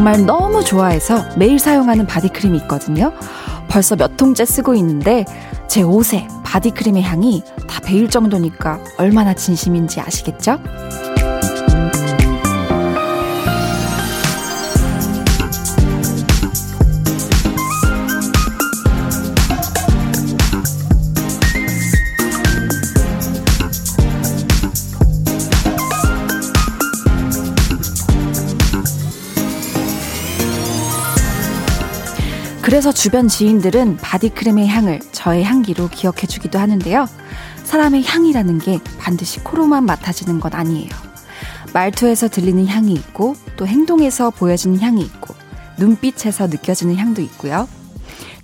정말 너무 좋아해서 매일 사용하는 바디크림이 있거든요. 벌써 몇 통째 쓰고 있는데 제 옷에 바디크림의 향이 다 배일 정도니까 얼마나 진심인지 아시겠죠? 그래서 주변 지인들은 바디크림의 향을 저의 향기로 기억해 주기도 하는데요. 사람의 향이라는 게 반드시 코로만 맡아지는 건 아니에요. 말투에서 들리는 향이 있고 또 행동에서 보여지는 향이 있고 눈빛에서 느껴지는 향도 있고요.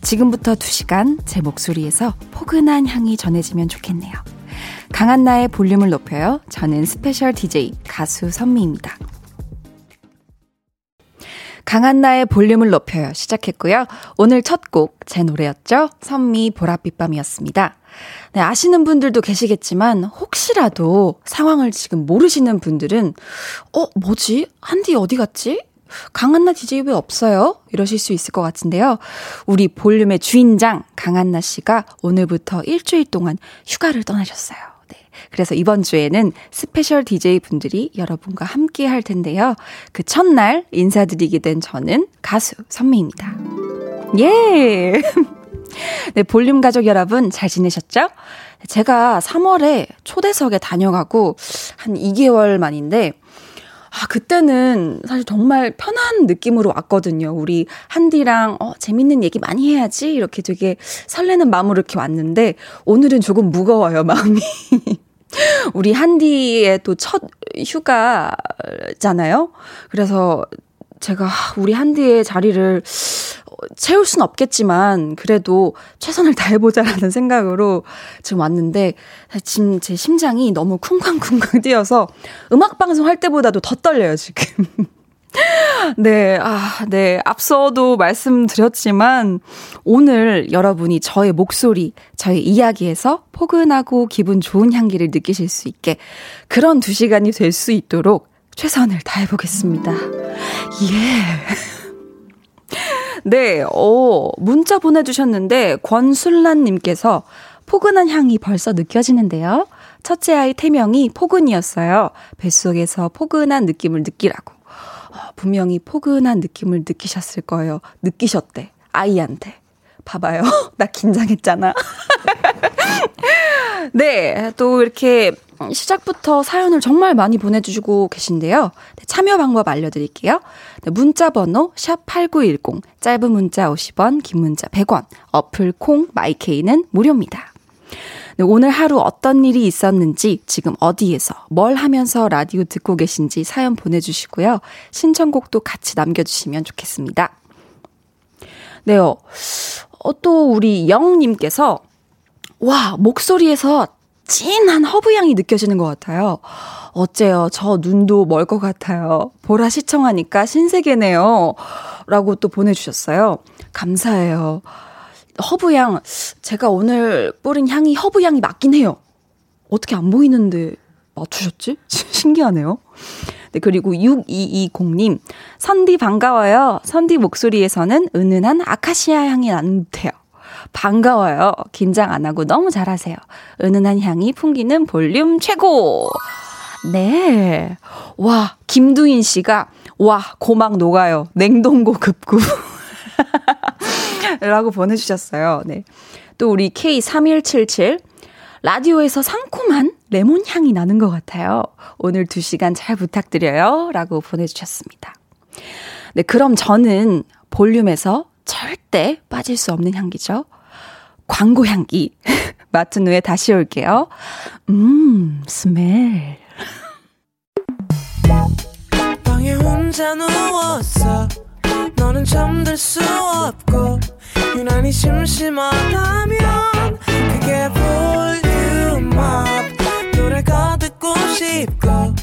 지금부터 2시간 제 목소리에서 포근한 향이 전해지면 좋겠네요. 강한 나의 볼륨을 높여요. 저는 스페셜 DJ 가수 선미입니다. 강한 나의 볼륨을 높여요. 시작했고요. 오늘 첫 곡 제 노래였죠. 선미 보랏빛 밤이었습니다. 네, 아시는 분들도 계시겠지만 혹시라도 상황을 지금 모르시는 분들은 어, 뭐지? 한디 어디 갔지? 강한나 DJ 왜 없어요? 이러실 수 있을 것 같은데요. 우리 볼륨의 주인장 강한나 씨가 오늘부터 일주일 동안 휴가를 떠나셨어요. 그래서 이번 주에는 스페셜 DJ 분들이 여러분과 함께 할 텐데요. 그 첫날 인사드리게 된 저는 가수 선미입니다. 예! 네, 볼륨 가족 여러분 잘 지내셨죠? 제가 3월에 초대석에 다녀가고 한 2개월 만인데 아, 그때는 사실 정말 편한 느낌으로 왔거든요. 우리 한디랑, 어, 재밌는 얘기 많이 해야지. 이렇게 되게 설레는 마음으로 이렇게 왔는데, 오늘은 조금 무거워요, 마음이. 우리 한디의 또 첫 휴가잖아요. 그래서 제가 우리 한디의 자리를 채울 순 없겠지만 그래도 최선을 다해보자라는 생각으로 지금 왔는데 지금 제 심장이 너무 쿵쾅쿵쾅 뛰어서 음악 방송 할 때보다도 더 떨려요 지금. 네, 아, 네. 앞서도 말씀드렸지만, 오늘 여러분이 저의 목소리, 저의 이야기에서 포근하고 기분 좋은 향기를 느끼실 수 있게 그런 두 시간이 될 수 있도록 최선을 다해보겠습니다. 예. 네, 어, 문자 보내주셨는데, 권순란님께서 포근한 향이 벌써 느껴지는데요. 첫째 아이 태명이 포근이었어요. 뱃속에서 포근한 느낌을 느끼라고. 분명히 포근한 느낌을 느끼셨을 거예요. 느끼셨대. 아이한테. 봐봐요. 나 긴장했잖아. 네. 또 이렇게 시작부터 사연을 정말 많이 보내주시고 계신데요. 네, 참여 방법 알려드릴게요. 네, 문자 번호 샵8910, 짧은 문자 50원, 긴 문자 100원, 어플 콩, 마이케이는 무료입니다. 네, 오늘 하루 어떤 일이 있었는지, 지금 어디에서, 뭘 하면서 라디오 듣고 계신지 사연 보내주시고요. 신청곡도 같이 남겨주시면 좋겠습니다. 네요. 어, 또 우리 영님께서, 와, 목소리에서 진한 허브향이 느껴지는 것 같아요. 어째요? 저 눈도 멀 것 같아요. 보라 시청하니까 신세계네요. 라고 또 보내주셨어요. 감사해요. 허브향, 제가 오늘 뿌린 향이 허브향이 맞긴 해요. 어떻게 안 보이는데 맞추셨지? 신기하네요. 네, 그리고 6220님, 선디 반가워요. 선디 목소리에서는 은은한 아카시아 향이 듯해요. 반가워요. 긴장 안 하고 너무 잘하세요. 은은한 향이 풍기는 볼륨 최고! 네. 와, 김두인 씨가, 와, 고막 녹아요. 냉동고 급구. 라고 보내주셨어요. 네. 또 우리 K3177. 라디오에서 상콤한 레몬 향이 나는 것 같아요. 오늘 2시간 잘 부탁드려요. 라고 보내주셨습니다. 네, 그럼 저는 볼륨에서 절대 빠질 수 없는 향기죠. 광고 향기. 맡은 후에 다시 올게요. 음, 스멜. 방에 혼자 누웠어. 너는 잠들 수 없고 유난히 심심하다면 그게 볼륨업 노래가 듣고 싶고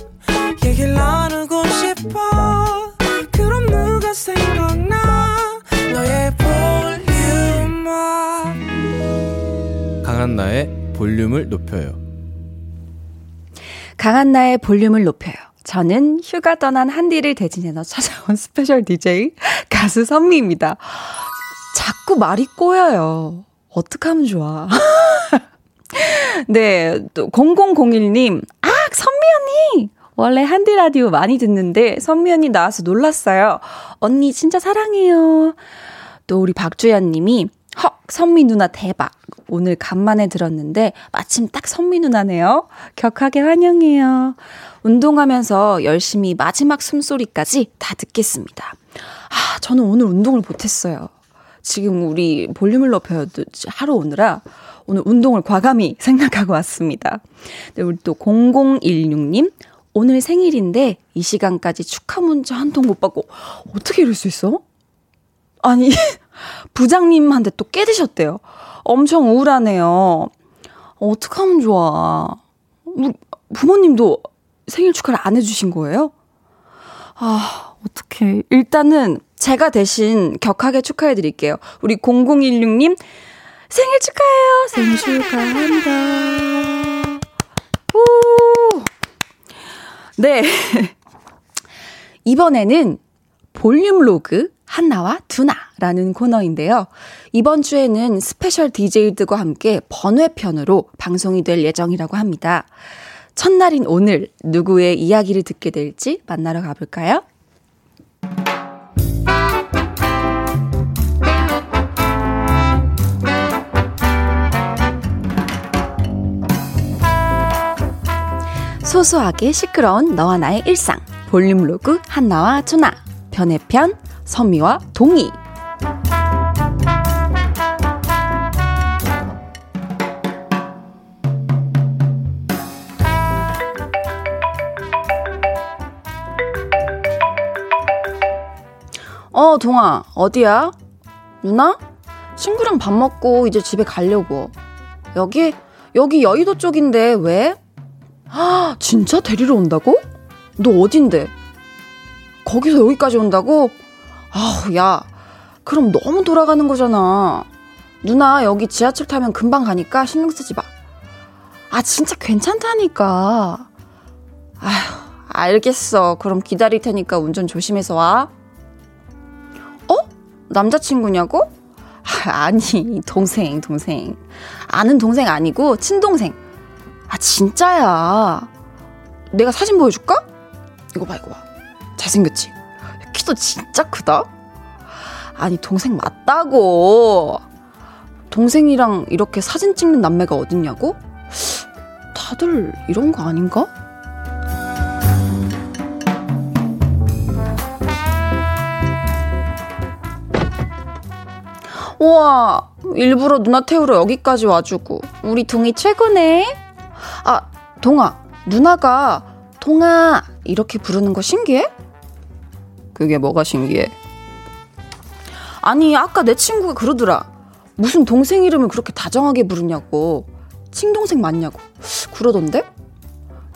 얘기를 나누고 싶어. 그럼 누가 생각나? 너의 볼륨업 강한나의 볼륨을 높여요. 강한나의 볼륨을 높여요. 저는 휴가 떠난 한디를 대신해서 찾아온 스페셜 DJ 가수 선미입니다. 자꾸 말이 꼬여요. 어떡하면 좋아. 네, 또 0001님, 아, 선미 언니! 원래 한디 라디오 많이 듣는데 선미 언니 나와서 놀랐어요. 언니 진짜 사랑해요. 또 우리 박주연 님이 헉, 선미 누나 대박. 오늘 간만에 들었는데 마침 딱 선미 누나네요. 격하게 환영해요. 운동하면서 열심히 마지막 숨소리까지 다 듣겠습니다. 아, 저는 오늘 운동을 못했어요. 지금 우리 볼륨을 높여요. 하루 오느라 오늘 운동을 과감히 생각하고 왔습니다. 네, 우리 또 0016님, 오늘 생일인데 이 시간까지 축하 문자 한 통 못 받고 어떻게 이럴 수 있어? 아니, 부장님한테 또 깨드셨대요. 엄청 우울하네요. 어떡하면 좋아. 부모님도 생일 축하를 안 해주신 거예요? 아, 어떡해. 일단은 제가 대신 격하게 축하해 드릴게요. 우리 0016님, 생일 축하해요. 생일 축하합니다. 우! 네. 이번에는 볼륨 로그 한나와 두나라는 코너인데요. 이번 주에는 스페셜 DJ들과 함께 번외편으로 방송이 될 예정이라고 합니다. 첫날인 오늘 누구의 이야기를 듣게 될지 만나러 가볼까요? 소소하게 시끄러운 너와 나의 일상 볼륨 로그 한나와 투나 편의 편 선미와 동희 어, 동아, 어디야? 누나? 친구랑 밥 먹고 이제 집에 가려고. 여기, 여기 여의도 쪽인데 왜? 아, 진짜 데리러 온다고? 너 어딘데? 거기서 여기까지 온다고? 아우, 야. 그럼 너무 돌아가는 거잖아. 누나, 여기 지하철 타면 금방 가니까 신경 쓰지 마. 아, 진짜 괜찮다니까. 아휴, 알겠어. 그럼 기다릴 테니까 운전 조심해서 와. 어? 남자친구냐고? 아, 아니, 동생, 동생. 아는 동생 아니고, 친동생. 아, 진짜야. 내가 사진 보여줄까? 이거 봐, 이거 봐. 잘생겼지? 키도 진짜 크다? 아니, 동생 맞다고. 동생이랑 이렇게 사진 찍는 남매가 어딨냐고? 다들 이런 거 아닌가? 우와, 일부러 누나 태우러 여기까지 와주고. 우리 동이 최고네? 아, 동아, 누나가 동아 이렇게 부르는 거 신기해? 그게 뭐가 신기해? 아니, 아까 내 친구가 그러더라. 무슨 동생 이름을 그렇게 다정하게 부르냐고. 친동생 맞냐고. 그러던데?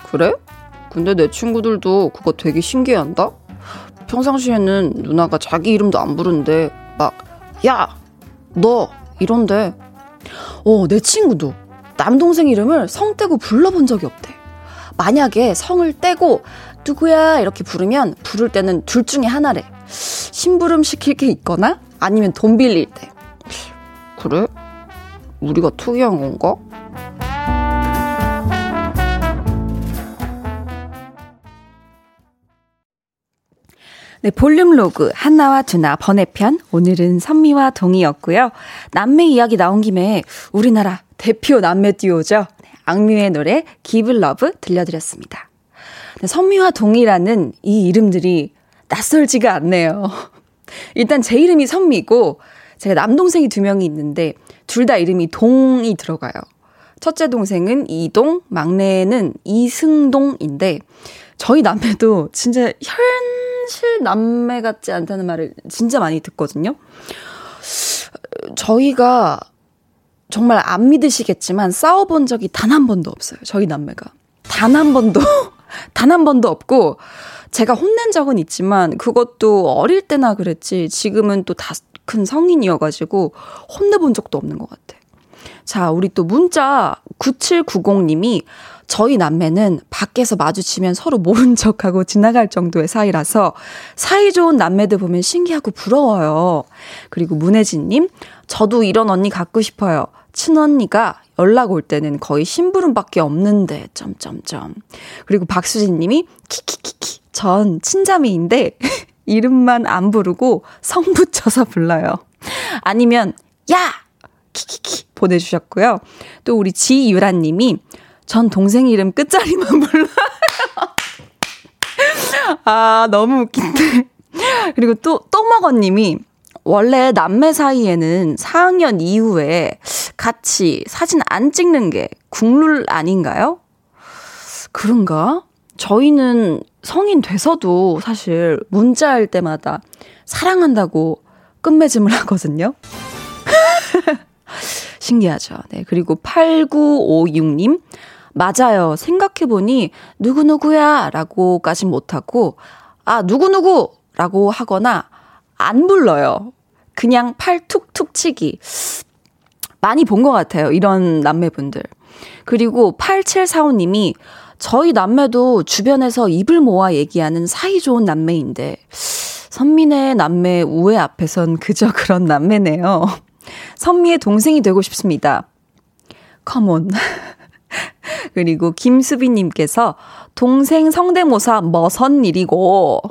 그래? 근데 내 친구들도 그거 되게 신기해한다? 평상시에는 누나가 자기 이름도 안 부르는데, 막, 야! 너! 이런데, 어, 내 친구도 남동생 이름을 성 떼고 불러본 적이 없대. 만약에 성을 떼고 누구야 이렇게 부르면 부를 때는 둘 중에 하나래. 심부름 시킬 게 있거나 아니면 돈 빌릴 때. 그래? 우리가 특이한 건가? 네, 볼륨 로그 한나와 두나 번외편 오늘은 선미와 동이었고요. 남매 이야기 나온 김에 우리나라 대표 남매 듀오죠. 네, 악뮤의 노래 Give Love 들려드렸습니다. 네, 선미와 동이라는 이 이름들이 낯설지가 않네요. 일단 제 이름이 선미고 제가 남동생이 두 명이 있는데 둘 다 이름이 동이 들어가요. 첫째 동생은 이동, 막내는 이승동인데 저희 남매도 진짜 현실 남매 같지 않다는 말을 진짜 많이 듣거든요. 저희가 정말 안 믿으시겠지만 싸워본 적이 단 한 번도 없어요. 저희 남매가. 단 한 번도, 단 한 번도 없고, 제가 혼낸 적은 있지만, 그것도 어릴 때나 그랬지, 지금은 또 다 큰 성인이어가지고, 혼내본 적도 없는 것 같아. 자, 우리 또 문자 9790님이 저희 남매는 밖에서 마주치면 서로 모른 척하고 지나갈 정도의 사이라서 사이 좋은 남매들 보면 신기하고 부러워요. 그리고 문혜진님, 저도 이런 언니 갖고 싶어요. 친언니가 연락 올 때는 거의 심부름밖에 없는데, 점점점. 그리고 박수진 님이, 키키키키. 전 친자매인데, 이름만 안 부르고 성 붙여서 불러요. 아니면, 야! 키키키 보내주셨고요. 또 우리 지유란 님이, 전 동생 이름 끝자리만 불러요. 아, 너무 웃긴데. 그리고 또, 또 먹어 님이, 원래 남매 사이에는 4학년 이후에 같이 사진 안 찍는 게 국룰 아닌가요? 그런가? 저희는 성인 돼서도 사실 문자할 때마다 사랑한다고 끝맺음을 하거든요. 신기하죠. 네. 그리고 8956님. 맞아요. 생각해보니, 누구누구야 라고까지 못하고, 아, 누구누구! 라고 하거나, 안 불러요. 그냥 팔 툭툭 치기. 많이 본 것 같아요. 이런 남매분들. 그리고 8745님이 저희 남매도 주변에서 입을 모아 얘기하는 사이좋은 남매인데 선민의 남매 우애 앞에선 그저 그런 남매네요. 선미의 동생이 되고 싶습니다. 컴온. 그리고 김수빈님께서 동생 성대모사 머선 일이고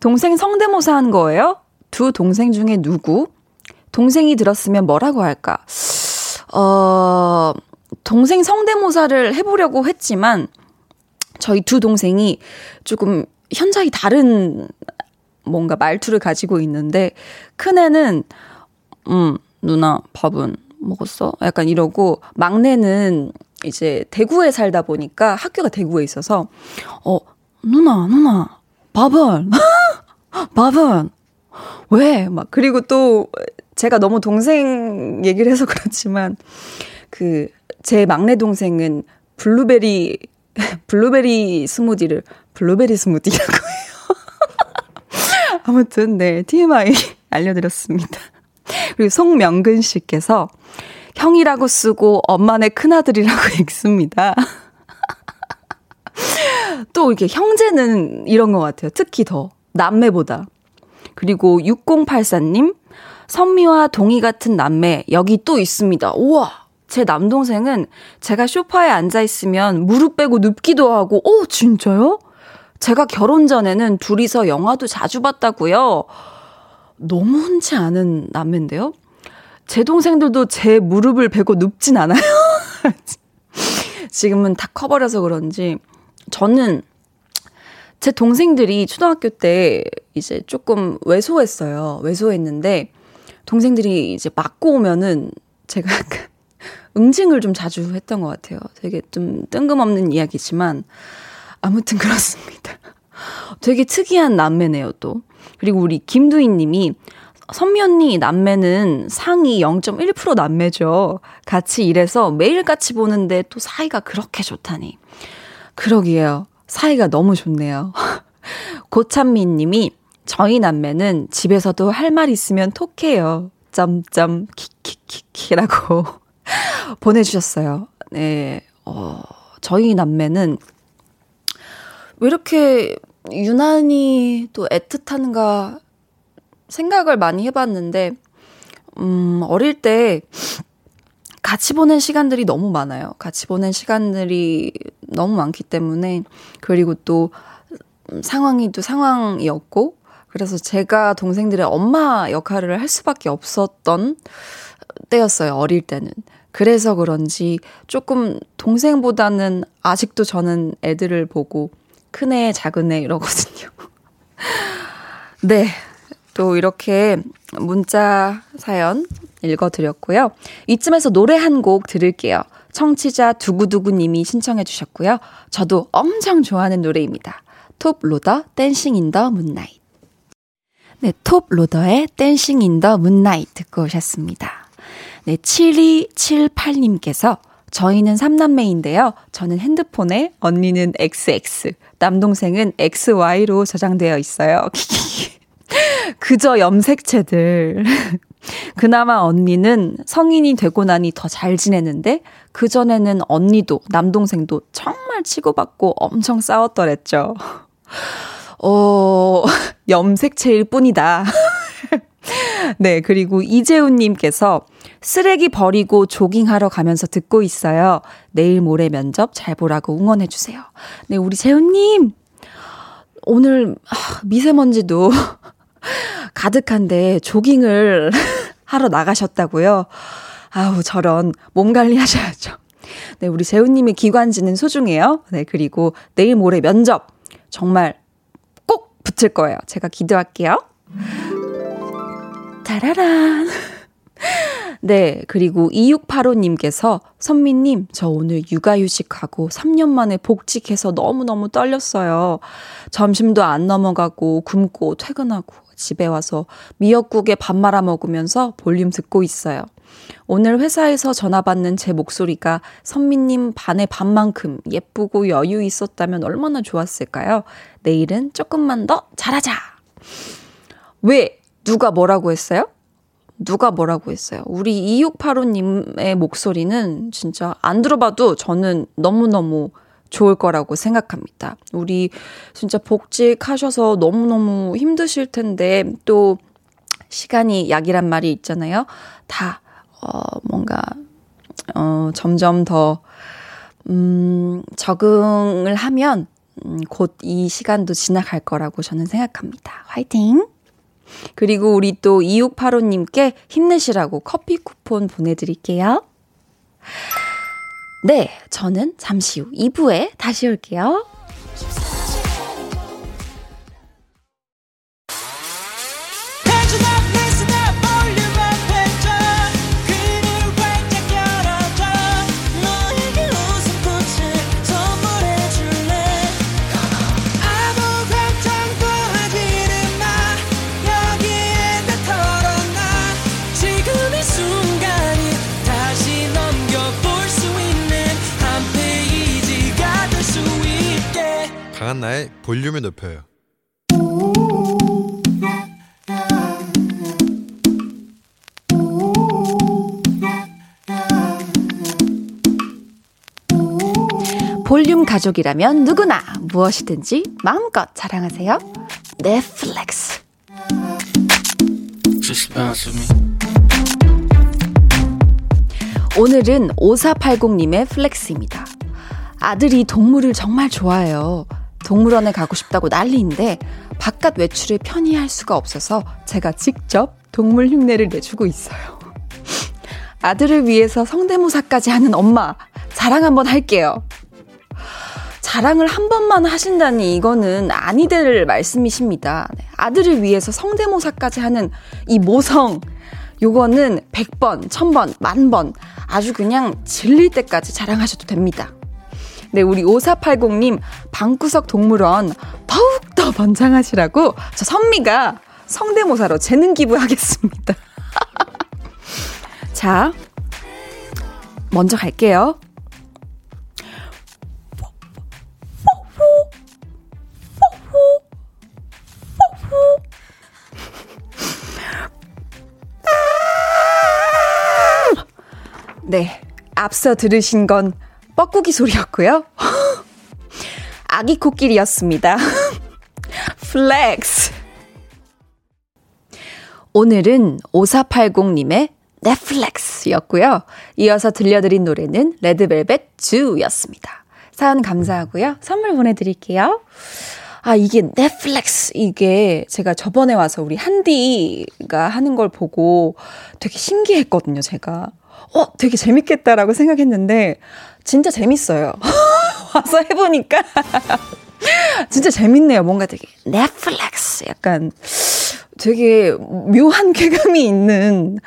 동생 성대모사 한 거예요? 두 동생 중에 누구? 동생이 들었으면 뭐라고 할까? 어, 동생 성대모사를 해보려고 했지만, 저희 두 동생이 조금 현저히 다른 뭔가 말투를 가지고 있는데, 큰애는, 음, 누나, 밥은 먹었어? 약간 이러고, 막내는 이제 대구에 살다 보니까 학교가 대구에 있어서, 어, 누나, 누나, 밥은? 밥은? 왜? 막, 그리고 또, 제가 너무 동생 얘기를 해서 그렇지만, 그, 제 막내 동생은 블루베리, 블루베리 스무디를 블루베리 스무디라고 해요. 아무튼, 네, TMI 알려드렸습니다. 그리고 송명근 씨께서 형이라고 쓰고 엄마네 큰아들이라고 읽습니다. 또 이렇게 형제는 이런 것 같아요. 특히 더. 남매보다. 그리고 6084님, 선미와 동희 같은 남매, 여기 또 있습니다. 우와! 제 남동생은 제가 쇼파에 앉아있으면 무릎 빼고 눕기도 하고, 오, 진짜요? 제가 결혼 전에는 둘이서 영화도 자주 봤다고요. 너무 흔치 않은 남매인데요? 제 동생들도 제 무릎을 베고 눕진 않아요. 지금은 다 커버려서 그런지, 저는 제 동생들이 초등학교 때 이제 조금 왜소했어요. 왜소했는데 동생들이 이제 맞고 오면은 제가 응징을 좀 자주 했던 것 같아요. 되게 좀 뜬금없는 이야기지만 아무튼 그렇습니다. 되게 특이한 남매네요, 또. 그리고 우리 김두희 님이 선미 언니 남매는 상위 0.1% 남매죠. 같이 일해서 매일 같이 보는데 또 사이가 그렇게 좋다니. 그러기에요. 사이가 너무 좋네요. 고찬미 님이 저희 남매는 집에서도 할 말 있으면 톡해요. 점점 키키키키라고 보내주셨어요. 네, 어, 저희 남매는 왜 이렇게 유난히 또 애틋한가 생각을 많이 해봤는데, 음, 어릴 때 같이 보낸 시간들이 너무 많아요. 같이 보낸 시간들이 너무 많기 때문에 그리고 또 상황이 또 상황이었고 그래서 제가 동생들의 엄마 역할을 할 수밖에 없었던 때였어요. 어릴 때는. 그래서 그런지 조금 동생보다는 아직도 저는 애들을 보고 큰애, 작은애 이러거든요. 네. 또 이렇게 문자 사연 읽어드렸고요. 이쯤에서 노래 한 곡 들을게요. 청취자 두구두구님이 신청해 주셨고요. 저도 엄청 좋아하는 노래입니다. Toploader Dancing in the Moonlight. 네, Toploader의 Dancing in the Moonlight 듣고 오셨습니다. 네, 7278님께서 저희는 3남매인데요. 저는 핸드폰에 언니는 XX, 남동생은 XY로 저장되어 있어요. 그저 염색체들. 그나마 언니는 성인이 되고 나니 더 잘 지내는데 그전에는 언니도 남동생도 정말 치고받고 엄청 싸웠더랬죠. 어, 염색체일 뿐이다. 네, 그리고 이재훈님께서 쓰레기 버리고 조깅하러 가면서 듣고 있어요. 내일 모레 면접 잘 보라고 응원해주세요. 네, 우리 재훈님. 오늘 미세먼지도 가득한데 조깅을 하러 나가셨다고요? 아우, 저런 몸 관리하셔야죠. 네, 우리 재훈님의 기관지는 소중해요. 네, 그리고 내일 모레 면접 정말 꼭 붙을 거예요. 제가 기도할게요. 따라란. 네, 그리고 2685님께서 선미님, 저 오늘 육아휴직하고 3년 만에 복직해서 너무너무 떨렸어요. 점심도 안 넘어가고 굶고 퇴근하고 집에 와서 미역국에 밥 말아 먹으면서 볼륨 듣고 있어요. 오늘 회사에서 전화 받는 제 목소리가 선미님 반의 반만큼 예쁘고 여유 있었다면 얼마나 좋았을까요? 내일은 조금만 더 잘하자! 왜? 누가 뭐라고 했어요? 누가 뭐라고 했어요? 우리 2685님의 목소리는 진짜 안 들어봐도 저는 너무너무 좋을 거라고 생각합니다. 우리 진짜 복직하셔서 너무너무 힘드실 텐데 또 시간이 약이란 말이 있잖아요. 다, 어, 뭔가, 어, 점점 더, 음, 적응을 하면, 음, 곧 이 시간도 지나갈 거라고 저는 생각합니다. 화이팅! 그리고 우리 또 2685님께 힘내시라고 커피 쿠폰 보내드릴게요. 네, 저는 잠시 후 2부에 다시 올게요. 강한나의 볼륨을 높여요. 볼륨 가족이라면 누구나 무엇이든지 마음껏 자랑하세요. 넷플릭스. 오늘은 5480님의 flex입니다. 아들이 동물을 정말 좋아해요. 동물원에 가고 싶다고 난리인데 바깥 외출을 편히 할 수가 없어서 제가 직접 동물 흉내를 내주고 있어요. 아들을 위해서 성대모사까지 하는 엄마 자랑 한번 할게요. 자랑을 한 번만 하신다니 이거는 아니 될 말씀이십니다. 네, 아들을 위해서 성대모사까지 하는 이 모성 요거는 100번, 1000번, 만번 아주 그냥 질릴 때까지 자랑하셔도 됩니다. 네, 우리 5480님, 방구석 동물원 더욱더 번창하시라고 저 선미가 성대모사로 재능 기부하겠습니다. 자, 먼저 갈게요. 네, 앞서 들으신 건 뻐꾸기 소리였고요. 아기 코끼리였습니다. Flex. 오늘은 5480님의 넷플렉스였고요. 이어서 들려드린 노래는 레드벨벳 Zoo였습니다. 사연 감사하고요. 선물 보내드릴게요. 아, 이게 넷플렉스, 이게 제가 저번에 와서 우리 한디가 하는 걸 보고 되게 신기했거든요, 제가. 어, 되게 재밌겠다라고 생각했는데, 진짜 재밌어요. 와서 해보니까. 진짜 재밌네요. 뭔가 되게 넷플릭스 약간 되게 묘한 쾌감이 있는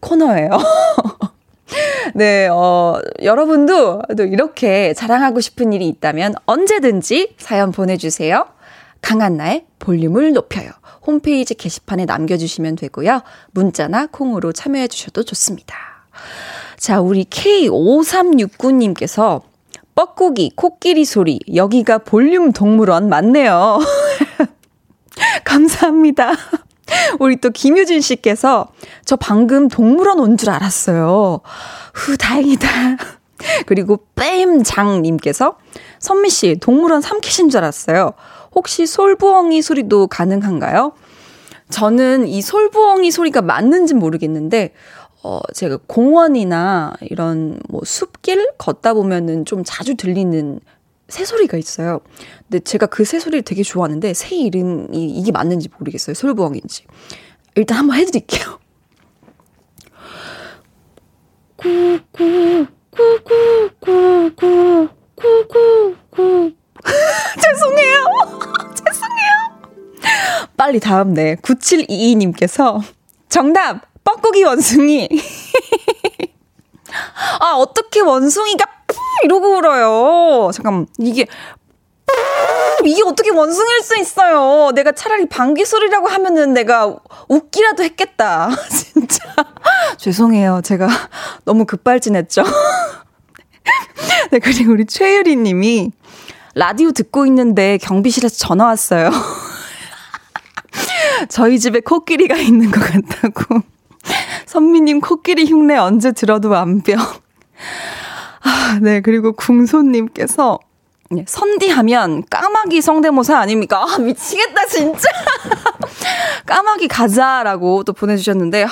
코너예요. 네, 어, 여러분도 또 이렇게 자랑하고 싶은 일이 있다면 언제든지 사연 보내주세요. 강한 나의 볼륨을 높여요. 홈페이지 게시판에 남겨주시면 되고요. 문자나 콩으로 참여해주셔도 좋습니다. 자, 우리 K5369님께서 뻐꾸기, 코끼리 소리, 여기가 볼륨 동물원 맞네요. 감사합니다. 우리 또 김유진 씨께서 저 방금 동물원 온 줄 알았어요. 후, 다행이다. 그리고 뺨장님께서 선미 씨 동물원 삼키신 줄 알았어요. 혹시 솔부엉이 소리도 가능한가요? 저는 이 솔부엉이 소리가 맞는지 모르겠는데 어 제가 공원이나 이런 뭐 숲길 걷다 보면은 좀 자주 들리는 새소리가 있어요. 근데 제가 그 새소리를 되게 좋아하는데 새 이름이 이게 맞는지 모르겠어요. 솔부엉인지. 일단 한번 해드릴게요. 꾸꾸꾸 죄송해요. 죄송해요. 빨리 다음 네. 9722님께서 정답 뻐꾸기 원숭이. 아, 어떻게 원숭이가 이러고 울어요. 잠깐만. 이게 이게 어떻게 원숭이일 수 있어요? 내가 차라리 방귀 소리라고 하면은 내가 웃기라도 했겠다. 진짜. 죄송해요. 제가 너무 급발진했죠. 네, 그리고 우리 최유리 님이 라디오 듣고 있는데 경비실에서 전화 왔어요. 저희 집에 코끼리가 있는 것 같다고. 선미님 코끼리 흉내 언제 들어도 완벽. 아, 네, 그리고 궁소님께서 네, 선디하면 까마귀 성대모사 아닙니까? 아, 미치겠다, 진짜. 까마귀 가자라고 또 보내주셨는데, 아,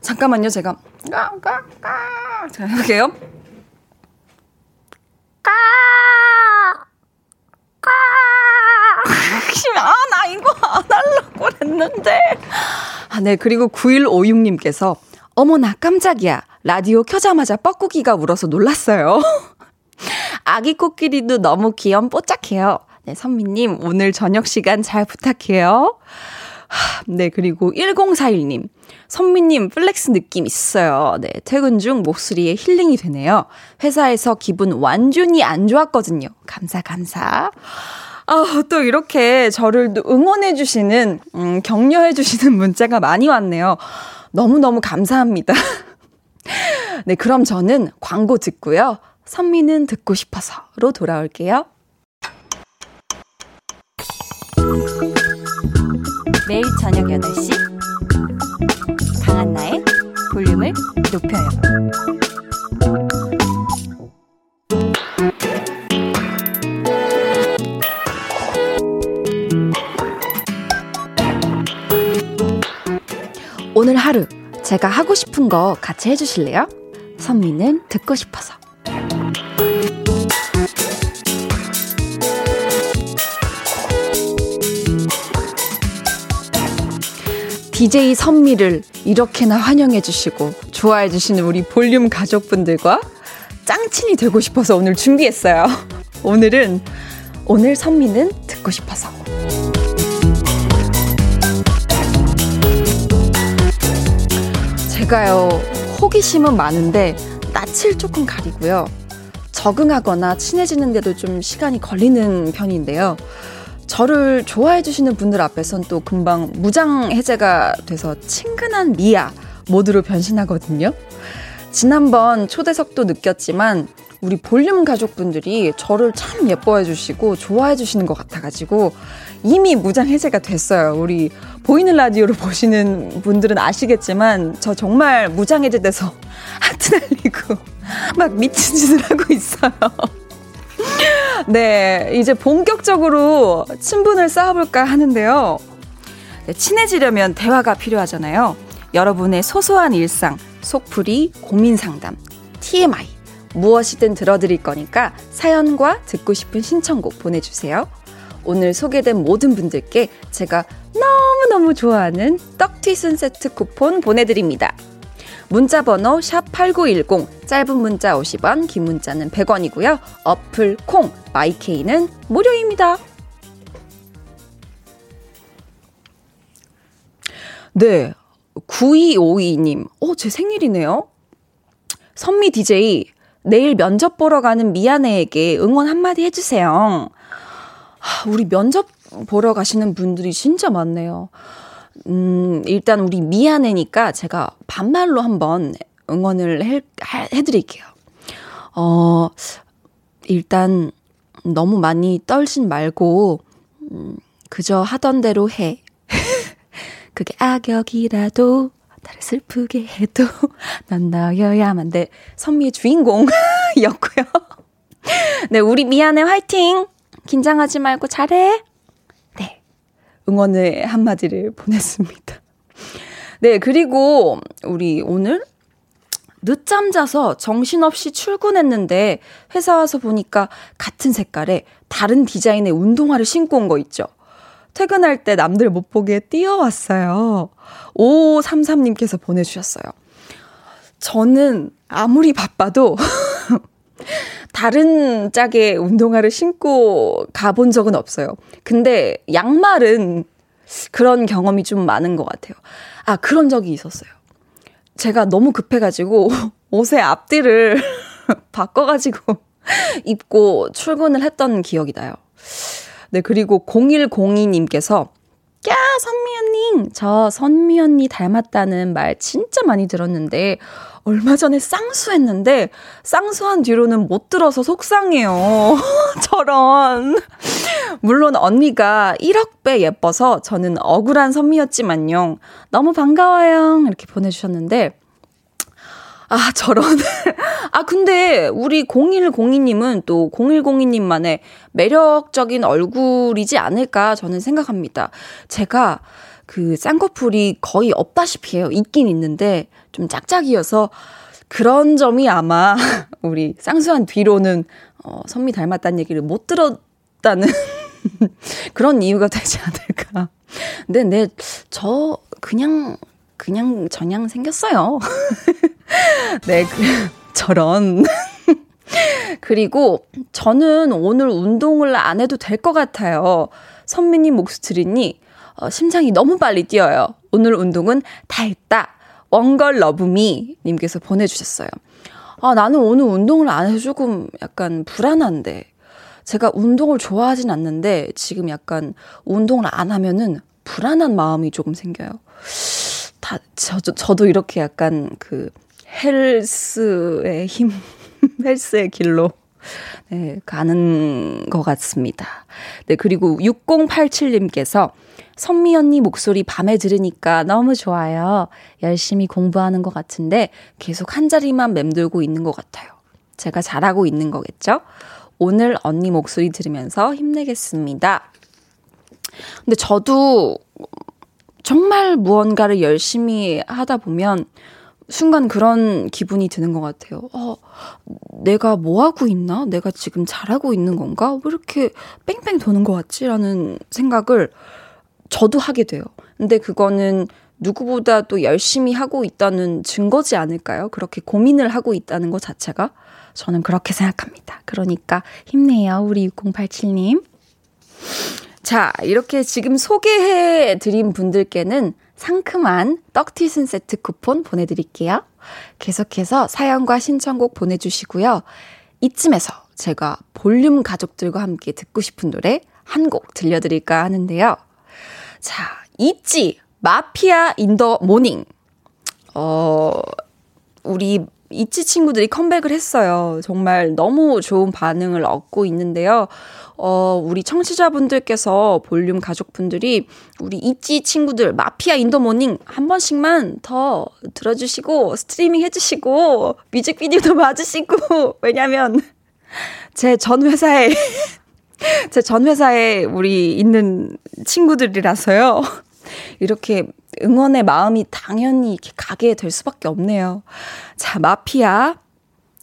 잠깐만요, 제가. 까, 까, 까. 자, 해볼게요. 까! 까! 아, 나 이거 안 하려고 했는데. 아, 네. 그리고 9156님께서, 어머나, 깜짝이야. 라디오 켜자마자 뻐꾸기가 울어서 놀랐어요. 아기 코끼리도 너무 귀염 뽀짝해요. 네, 선미님, 오늘 저녁 시간 잘 부탁해요. 네, 그리고 1041님. 선미님, flex 느낌 있어요. 네, 퇴근 중 목소리에 힐링이 되네요. 회사에서 기분 완전히 안 좋았거든요. 감사, 감사. 아, 또 이렇게 저를 또 응원해주시는, 음, 격려해주시는 문자가 많이 왔네요. 너무너무 감사합니다. 네, 그럼 저는 광고 듣고요. 선미는 듣고 싶어서로 돌아올게요. 매일 저녁 8시 강한나의 볼륨을 높여요. 제가 하고 싶은 거 같이 해주실래요? 선미는 듣고 싶어서. DJ 선미를 이렇게나 환영해주시고 좋아해주시는 우리 볼륨 가족분들과 짱친이 되고 싶어서 오늘 준비했어요. 오늘은 오늘 선미는 듣고 싶어서. 제가요, 호기심은 많은데 낯을 조금 가리고요. 적응하거나 친해지는데도 좀 시간이 걸리는 편인데요. 저를 좋아해 주시는 분들 앞에선 또 금방 무장 해제가 돼서 친근한 미아 모드로 변신하거든요. 지난번 초대석도 느꼈지만 우리 볼륨 가족분들이 저를 참 예뻐해 주시고 좋아해 주시는 것 같아가지고 이미 무장 해제가 됐어요. 우리 보이는 라디오로 보시는 분들은 아시겠지만 저 정말 무장 해제돼서 하트 날리고 막 미친 짓을 하고 있어요. 네, 이제 본격적으로 친분을 쌓아볼까 하는데요. 네, 친해지려면 대화가 필요하잖아요. 여러분의 소소한 일상, 속풀이, 고민 상담, TMI, 무엇이든 들어드릴 거니까 사연과 듣고 싶은 신청곡 보내주세요. 오늘 소개된 모든 분들께 제가 너무너무 좋아하는 떡튀 순 세트 쿠폰 보내드립니다. 문자 번호 샵8910 짧은 문자 50원 긴 문자는 100원이고요. 어플 콩 마이케이는 무료입니다. 네. 9252님. 어, 제 생일이네요. 선미 DJ 내일 면접 보러 가는 미아네에게 응원 한마디 해주세요. 우리 면접 보러 가시는 분들이 진짜 많네요. 음, 일단 우리 미안해니까 제가 반말로 한번 응원을 해, 해드릴게요. 어, 일단 너무 많이 떨진 말고, 음, 그저 하던 대로 해. 그게 악역이라도 나를 슬프게 해도 넌 너여야만 돼. 선미의 주인공이었고요. 네, 우리 미안해 화이팅! 긴장하지 말고 잘해! 네, 응원의 한마디를 보냈습니다. 네, 그리고 우리 오늘 늦잠 자서 정신없이 출근했는데 회사 와서 보니까 같은 색깔의 다른 디자인의 운동화를 신고 온 거 있죠. 퇴근할 때 남들 못 보게 뛰어왔어요. 5533님께서 보내주셨어요. 저는 아무리 바빠도 다른 짝의 운동화를 신고 가본 적은 없어요. 근데 양말은 그런 경험이 좀 많은 것 같아요. 아, 그런 적이 있었어요. 제가 너무 급해가지고 옷의 앞뒤를 바꿔가지고 입고 출근을 했던 기억이 나요. 네, 그리고 0102님께서 야, 선미 언니! 저 선미 언니 닮았다는 말 진짜 많이 들었는데, 얼마 전에 쌍수했는데, 쌍수한 뒤로는 못 들어서 속상해요. 저런. 물론 언니가 1억 배 예뻐서 저는 억울한 선미였지만요. 너무 반가워요. 이렇게 보내주셨는데, 아, 저런. 아, 근데 우리 0102님은 또 0102님만의 매력적인 얼굴이지 않을까 저는 생각합니다. 제가 그 쌍꺼풀이 거의 없다시피 해요. 있긴 있는데 좀 짝짝이어서 그런 점이 아마 우리 쌍수한 뒤로는 어, 선미 닮았다는 얘기를 못 들었다는 그런 이유가 되지 않을까. 근데 네, 저 그냥 그냥 전향 생겼어요. 네, 그, 저런. 그리고 저는 오늘 운동을 안 해도 될 것 같아요. 선미님 목스트리니 어, 심장이 너무 빨리 뛰어요. 오늘 운동은 다 했다. 원걸 러브미 님께서 보내주셨어요. 아, 나는 오늘 운동을 안 해서 조금 약간 불안한데. 제가 운동을 좋아하진 않는데 지금 약간 운동을 안 하면은 불안한 마음이 조금 생겨요. 다, 저, 저도 이렇게 약간 그 헬스의 힘, 헬스의 길로 네, 가는 것 같습니다. 네, 그리고 6087님께서 선미 언니 목소리 밤에 들으니까 너무 좋아요. 열심히 공부하는 것 같은데 계속 한 자리만 맴돌고 있는 것 같아요. 제가 잘하고 있는 거겠죠? 오늘 언니 목소리 들으면서 힘내겠습니다. 근데 저도 정말 무언가를 열심히 하다 보면 순간 그런 기분이 드는 것 같아요. 어, 내가 뭐 하고 있나? 내가 지금 잘하고 있는 건가? 왜 이렇게 뺑뺑 도는 것 같지? 라는 생각을 저도 하게 돼요. 근데 그거는 누구보다 도 열심히 하고 있다는 증거지 않을까요? 그렇게 고민을 하고 있다는 것 자체가 저는 그렇게 생각합니다. 그러니까 힘내요, 우리 6087님. 자, 이렇게 지금 소개해 드린 분들께는 상큼한 떡튀순 세트 쿠폰 보내드릴게요. 계속해서 사연과 신청곡 보내주시고요. 이쯤에서 제가 볼륨 가족들과 함께 듣고 싶은 노래 한 곡 들려드릴까 하는데요. 자, ITZY Mafia In the Morning. 어, 우리 ITZY 친구들이 컴백을 했어요. 정말 너무 좋은 반응을 얻고 있는데요. 어, 우리 청취자분들께서 볼륨 가족분들이 우리 ITZY 친구들 Mafia In the Morning 한 번씩만 더 들어주시고 스트리밍 해주시고 뮤직비디오도 봐주시고 왜냐면 제 전 회사에 제 전 회사에 우리 ITZY 친구들이라서요. 이렇게 응원의 마음이 당연히 이렇게 가게 될 수밖에 없네요. 자, Mafia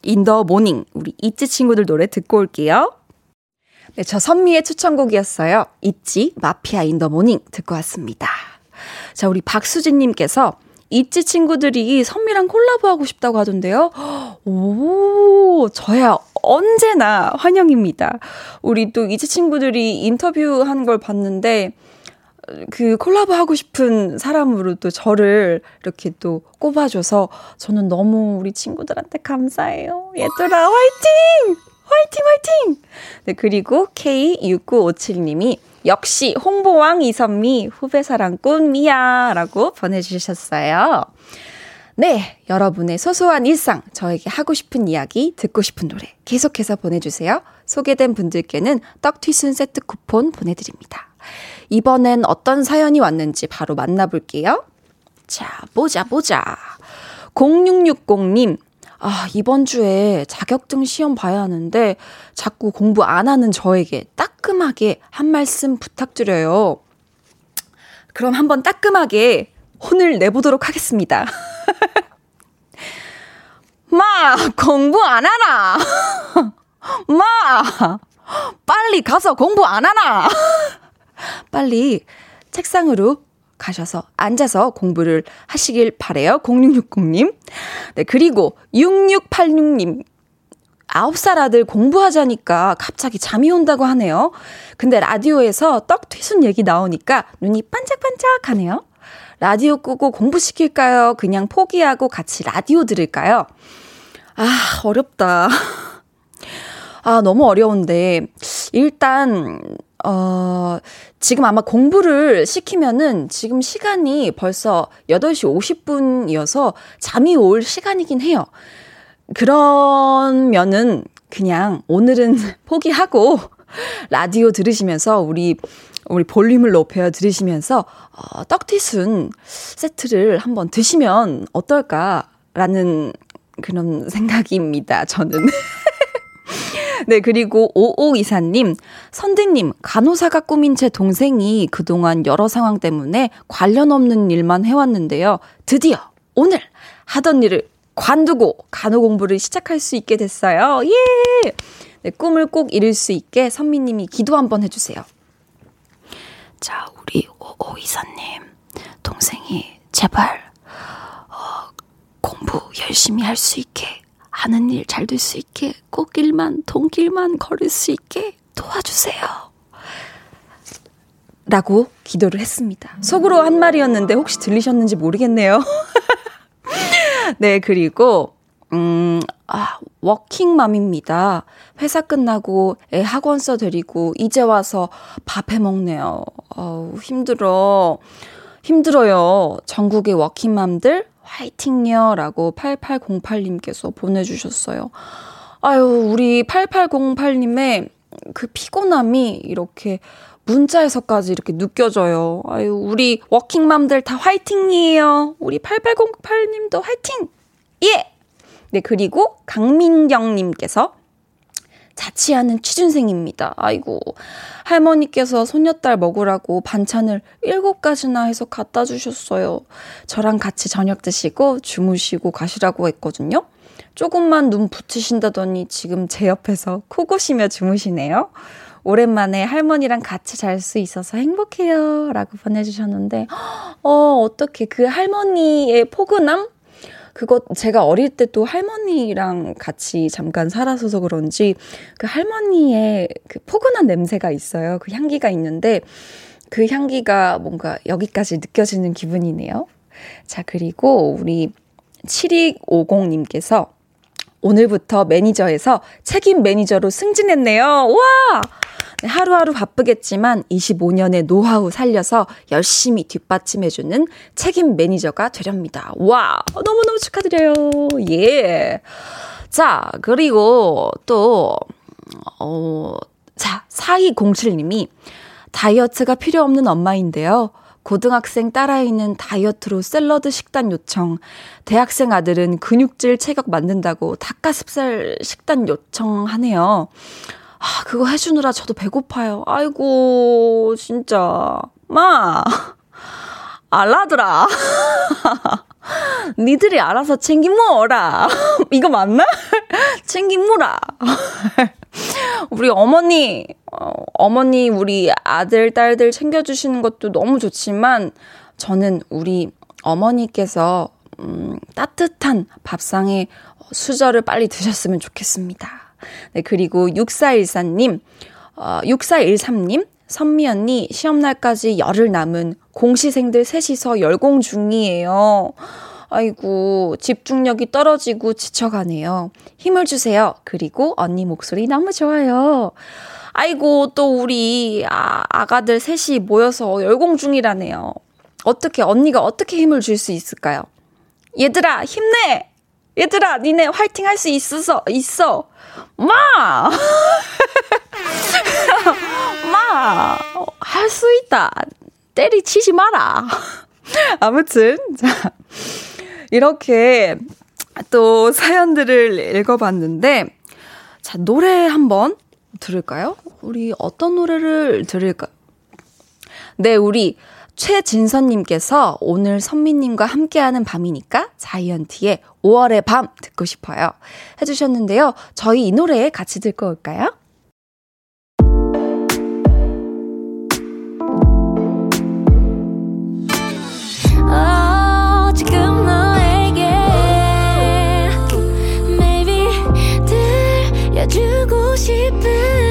In the Morning 우리 ITZY 친구들 노래 듣고 올게요. 네, 저 선미의 추천곡이었어요. ITZY Mafia In the Morning 듣고 왔습니다. 자, 우리 박수진 님께서 ITZY 친구들이 선미랑 콜라보하고 싶다고 하던데요. 오, 저야 언제나 환영입니다. 우리 또 이지 친구들이 인터뷰한 걸 봤는데 그 콜라보 하고 싶은 사람으로 또 저를 이렇게 또 꼽아줘서 저는 너무 우리 친구들한테 감사해요. 얘들아, 화이팅! 화이팅, 화이팅! 네, 그리고 K6957님이 역시 홍보왕 이선미 후배 사랑꾼 미야 라고 보내주셨어요. 네, 여러분의 소소한 일상, 저에게 하고 싶은 이야기, 듣고 싶은 노래 계속해서 보내주세요. 소개된 분들께는 떡튀순 세트 쿠폰 보내드립니다. 이번엔 어떤 사연이 왔는지 바로 만나볼게요. 자, 보자, 보자. 0660님, 아, 이번 주에 자격증 시험 봐야 하는데 자꾸 공부 안 하는 저에게 따끔하게 한 말씀 부탁드려요. 그럼 한번 따끔하게 혼을 내보도록 하겠습니다. 마, 공부 안 하나? 마, 빨리 가서 공부 안 하나? 빨리 책상으로 가셔서 앉아서 공부를 하시길 바래요. 0660님. 네, 그리고 6686님. 9살 아들 공부하자니까 갑자기 잠이 온다고 하네요. 근데 라디오에서 떡 튀순 얘기 나오니까 눈이 반짝반짝 하네요. 라디오 끄고 공부시킬까요? 그냥 포기하고 같이 라디오 들을까요? 아, 어렵다. 아, 너무 어려운데. 일단, 어, 지금 아마 공부를 시키면은 지금 시간이 벌써 8시 50분이어서 잠이 올 시간이긴 해요. 그러면은 그냥 오늘은 포기하고 라디오 들으시면서 우리 우리 볼륨을 높여 들으시면서 어, 떡튀순 세트를 한번 드시면 어떨까라는 그런 생각입니다. 저는. 네, 그리고 5524님, 선디님, 간호사가 꾸민 제 동생이 그동안 여러 상황 때문에 관련 없는 일만 해왔는데요. 드디어 오늘 하던 일을 관두고 간호 공부를 시작할 수 있게 됐어요. 예! 네, 꿈을 꼭 이룰 수 있게 선미님이 기도 한번 해주세요. 자, 우리 5524님, 동생이 제발, 어, 공부 열심히 할 수 있게 하는 일 잘 될 수 있게 꽃길만 동길만 걸을 수 있게 도와주세요. 라고 기도를 했습니다. 속으로 한 말이었는데 혹시 들리셨는지 모르겠네요. 네, 그리고 음, 아, 워킹맘입니다. 회사 끝나고 애 학원 써 드리고 이제 와서 밥해 먹네요. 어우, 힘들어. 힘들어요. 전국의 워킹맘들 화이팅요! 라고 8808님께서 보내주셨어요. 아유, 우리 8808님의 그 피곤함이 이렇게 문자에서까지 이렇게 느껴져요. 아유, 우리 워킹맘들 다 화이팅이에요. 우리 8808님도 화이팅! 예! 네, 그리고 강민경님께서 자취하는 취준생입니다. 아이고, 할머니께서 손녀딸 먹으라고 반찬을 7가지나 해서 갖다 주셨어요. 저랑 같이 저녁 드시고 주무시고 가시라고 했거든요. 조금만 눈 붙이신다더니 지금 제 옆에서 코 고시며 주무시네요. 오랜만에 할머니랑 같이 잘 수 있어서 행복해요. 라고 보내주셨는데, 어, 어떻게 그 할머니의 포근함? 그것 제가 어릴 때 또 할머니랑 같이 잠깐 살아서서 그런지 그 할머니의 그 포근한 냄새가 있어요. 그 향기가 있는데 그 향기가 뭔가 여기까지 느껴지는 기분이네요. 자, 그리고 우리 7250님께서 오늘부터 매니저에서 책임 매니저로 승진했네요. 와! 네, 하루하루 바쁘겠지만 25년의 노하우 살려서 열심히 뒷받침해주는 책임 매니저가 되렵니다. 와! 너무너무 축하드려요. 예. 자, 그리고 또, 어, 자, 4207님이 다이어트가 필요 없는 엄마인데요. 고등학생 딸아이는 다이어트로 샐러드 식단 요청, 대학생 아들은 근육질 체격 만든다고 닭가슴살 식단 요청하네요. 아, 그거 해주느라 저도 배고파요. 아이고, 진짜. 마! 알라더라. 니들이 알아서 챙기모어라. 이거 맞나? 챙기모라. 우리 어머니, 어, 어머니, 우리 아들, 딸들 챙겨주시는 것도 너무 좋지만, 저는 우리 어머니께서, 음, 따뜻한 밥상에 수저를 빨리 드셨으면 좋겠습니다. 네, 그리고 6414님, 어, 6413님, 선미 언니, 시험날까지 열흘 남은 공시생들 셋이서 열공 중이에요. 아이고, 집중력이 떨어지고 지쳐가네요. 힘을 주세요. 그리고 언니 목소리 너무 좋아요. 아이고, 또 우리 아, 아가들 셋이 모여서 열공 중이라네요. 어떻게, 언니가 어떻게 힘을 줄 수 있을까요? 얘들아, 힘내! 얘들아, 니네 화이팅 할 수 있어서, 있어. 마! 마! 할 수 있다. 때리치지 마라. 아무튼, 자, 이렇게 또 사연들을 읽어봤는데, 자, 노래 한번 들을까요? 우리 어떤 노래를 들을까? 네, 우리 최진선님께서 오늘 선미님과 함께하는 밤이니까 자이언티의 5월의 밤 듣고 싶어요. 해주셨는데요. 저희 이 노래 같이 듣고 올까요? 싶은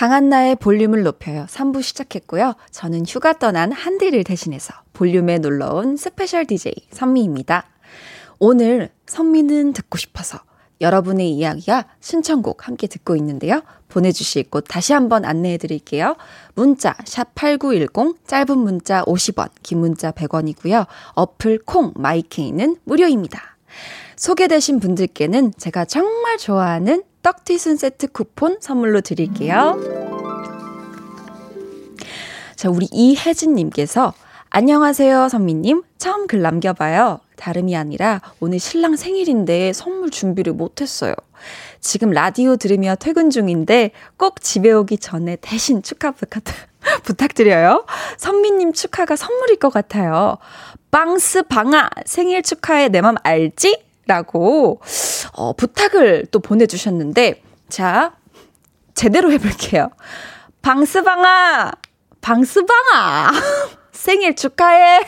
강한나의 볼륨을 높여요. 3부 시작했고요. 저는 휴가 떠난 한디를 대신해서 볼륨에 놀러온 special DJ 선미입니다. 오늘 선미는 듣고 싶어서 여러분의 이야기와 신청곡 함께 듣고 있는데요. 보내주실 곳 다시 한번 안내해 드릴게요. 문자 샵8910 짧은 문자 50원 긴 문자 100원이고요. 어플 콩 마이케이는 무료입니다. 소개되신 분들께는 제가 정말 좋아하는 떡튀순 세트 쿠폰 선물로 드릴게요. 자, 우리 이혜진님께서 안녕하세요, 선미님. 처음 글 남겨봐요. 다름이 아니라 오늘 신랑 생일인데 선물 준비를 못했어요. 지금 라디오 들으며 퇴근 중인데 꼭 집에 오기 전에 대신 축하 부탁드려요. 선미님 축하가 선물일 것 같아요. 빵스 방아 생일 축하해 내 맘 알지? 라고, 어, 부탁을 또 보내주셨는데, 자, 제대로 해볼게요. 방스방아! 방스방아! 생일 축하해!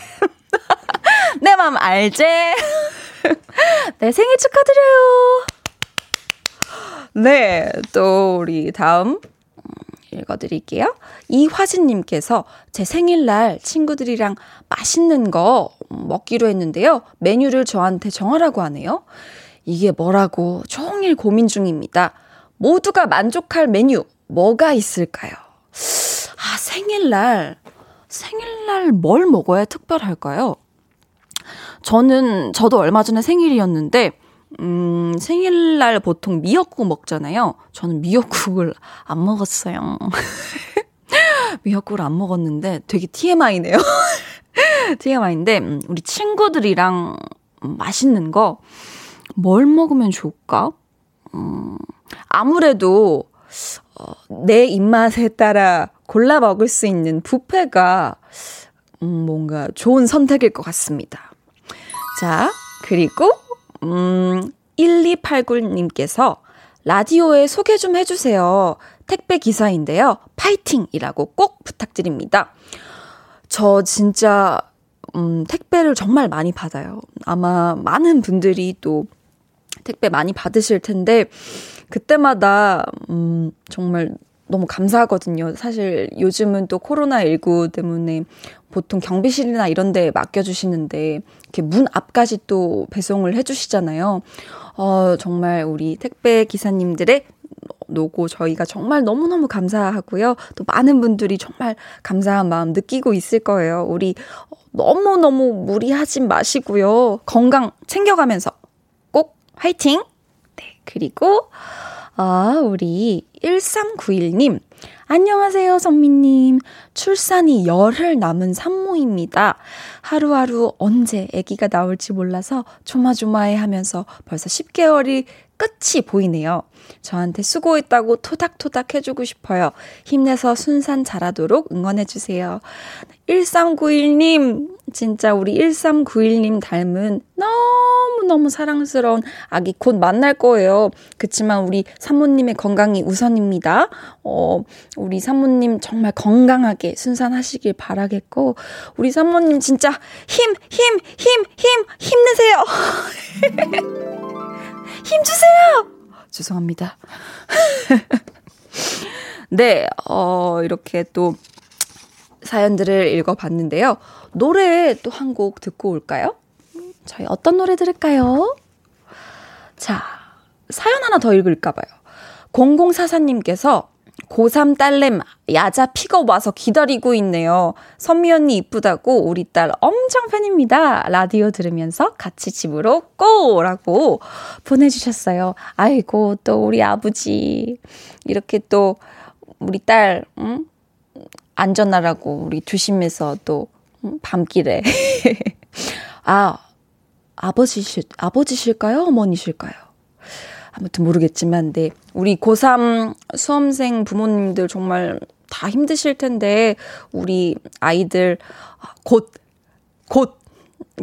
내 맘 알지? 네, 생일 축하드려요! 네, 또 우리 다음 읽어드릴게요. 이화진님께서 제 생일날 친구들이랑 맛있는 거 먹기로 했는데요. 메뉴를 저한테 정하라고 하네요. 이게 뭐라고 종일 고민 중입니다. 모두가 만족할 메뉴, 뭐가 있을까요? 아, 생일날, 생일날 뭘 먹어야 특별할까요? 저는, 저도 얼마 전에 생일이었는데, 음, 생일날 보통 미역국 먹잖아요. 저는 미역국을 안 먹었어요. 미역국을 안 먹었는데 되게 TMI네요. TMI인데, 음, 우리 친구들이랑 맛있는 거, 뭘 먹으면 좋을까? 음, 아무래도, 어, 내 입맛에 따라 골라 먹을 수 있는 뷔페가, 음, 뭔가 좋은 선택일 것 같습니다. 자, 그리고, 음, 1289님께서 라디오에 소개 좀 해주세요. 택배 기사인데요. 파이팅이라고 꼭 부탁드립니다. 저 진짜, 음, 택배를 정말 많이 받아요. 아마 많은 분들이 또 택배 많이 받으실 텐데, 그때마다, 음, 정말 너무 감사하거든요. 사실 요즘은 또 코로나19 때문에 보통 경비실이나 이런 데 맡겨주시는데, 이렇게 문 앞까지 또 배송을 해주시잖아요. 어, 정말 우리 택배 기사님들의 노고 저희가 정말 너무너무 감사하고요. 또 많은 분들이 정말 감사한 마음 느끼고 있을 거예요. 우리 너무너무 무리하지 마시고요. 건강 챙겨가면서 꼭 화이팅! 네, 그리고, 아, 우리 1391님. 안녕하세요, 선미님. 출산이 열흘 남은 산모입니다. 하루하루 언제 아기가 나올지 몰라서 조마조마해 하면서 벌써 10개월이 끝이 보이네요. 저한테 수고했다고 토닥토닥 해주고 싶어요. 힘내서 순산 자라도록 응원해주세요. 1391님, 진짜 우리 1391님 닮은 너무너무 사랑스러운 아기 곧 만날 거예요. 그치만 우리 사모님의 건강이 우선입니다. 어, 우리 사모님 정말 건강하게 순산하시길 바라겠고, 우리 사모님 진짜 힘, 힘, 힘, 힘, 힘내세요! 힘 주세요! 죄송합니다. 네, 어, 이렇게 또 사연들을 읽어봤는데요. 노래 또 한 곡 듣고 올까요? 저희 어떤 노래 들을까요? 자, 사연 하나 더 읽을까봐요. 0044님께서 고3 딸내미 야자 픽업 와서 기다리고 있네요. 선미 언니 이쁘다고 우리 딸 엄청 팬입니다. 라디오 들으면서 같이 집으로 고 라고 보내주셨어요. 아이고 또 우리 아버지 이렇게 또 우리 딸 응? 안전하라고 우리 조심해서 또 응? 밤길에 아 아버지실 아버지실까요 어머니실까요? 아무튼 모르겠지만, 네. 우리 고3 수험생 부모님들 정말 다 힘드실 텐데, 우리 아이들 곧, 곧,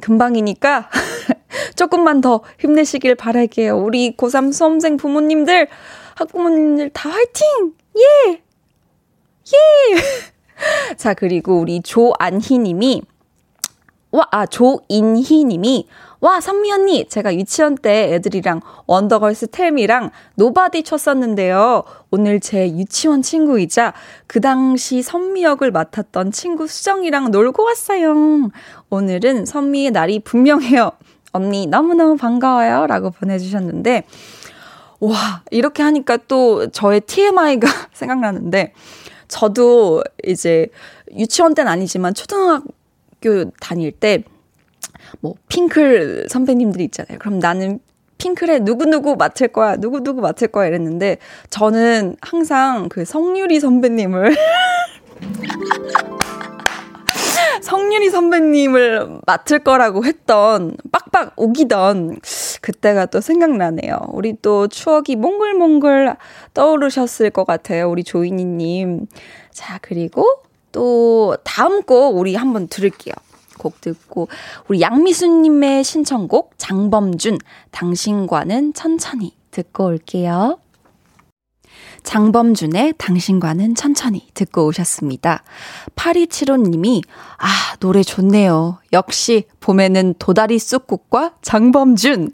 금방이니까 조금만 더 힘내시길 바랄게요. 우리 고3 수험생 부모님들, 학부모님들 다 화이팅! 예! 예! 자, 그리고 우리 조안희 님이, 와, 아, 조인희 님이, 와, 선미 언니, 제가 유치원 때 애들이랑 원더걸스 Tell Me랑 Nobody 쳤었는데요. 오늘 제 유치원 친구이자 그 당시 선미 역을 맡았던 친구 수정이랑 놀고 왔어요. 오늘은 선미의 날이 분명해요. 언니, 너무너무 반가워요. 라고 보내주셨는데, 와, 이렇게 하니까 또 저의 TMI가 생각나는데, 저도 이제 유치원 때는 아니지만 초등학교 다닐 때 뭐, 핑클 선배님들이 있잖아요. 그럼 나는 핑클에 누구누구 맡을 거야, 누구누구 맡을 거야 이랬는데, 저는 항상 그 성유리 선배님을, 성유리 선배님을 맡을 거라고 했던, 빡빡 우기던 그때가 또 생각나네요. 우리 또 추억이 몽글몽글 떠오르셨을 것 같아요. 우리 조이니님. 자, 그리고 또 다음 곡 우리 한번 들을게요. 곡 듣고 우리 양미수님의 신청곡 장범준 당신과는 천천히 듣고 올게요. 장범준의 당신과는 천천히 듣고 오셨습니다. 8275님이, 아, 노래 좋네요. 역시 봄에는 도다리 쑥국과 장범준.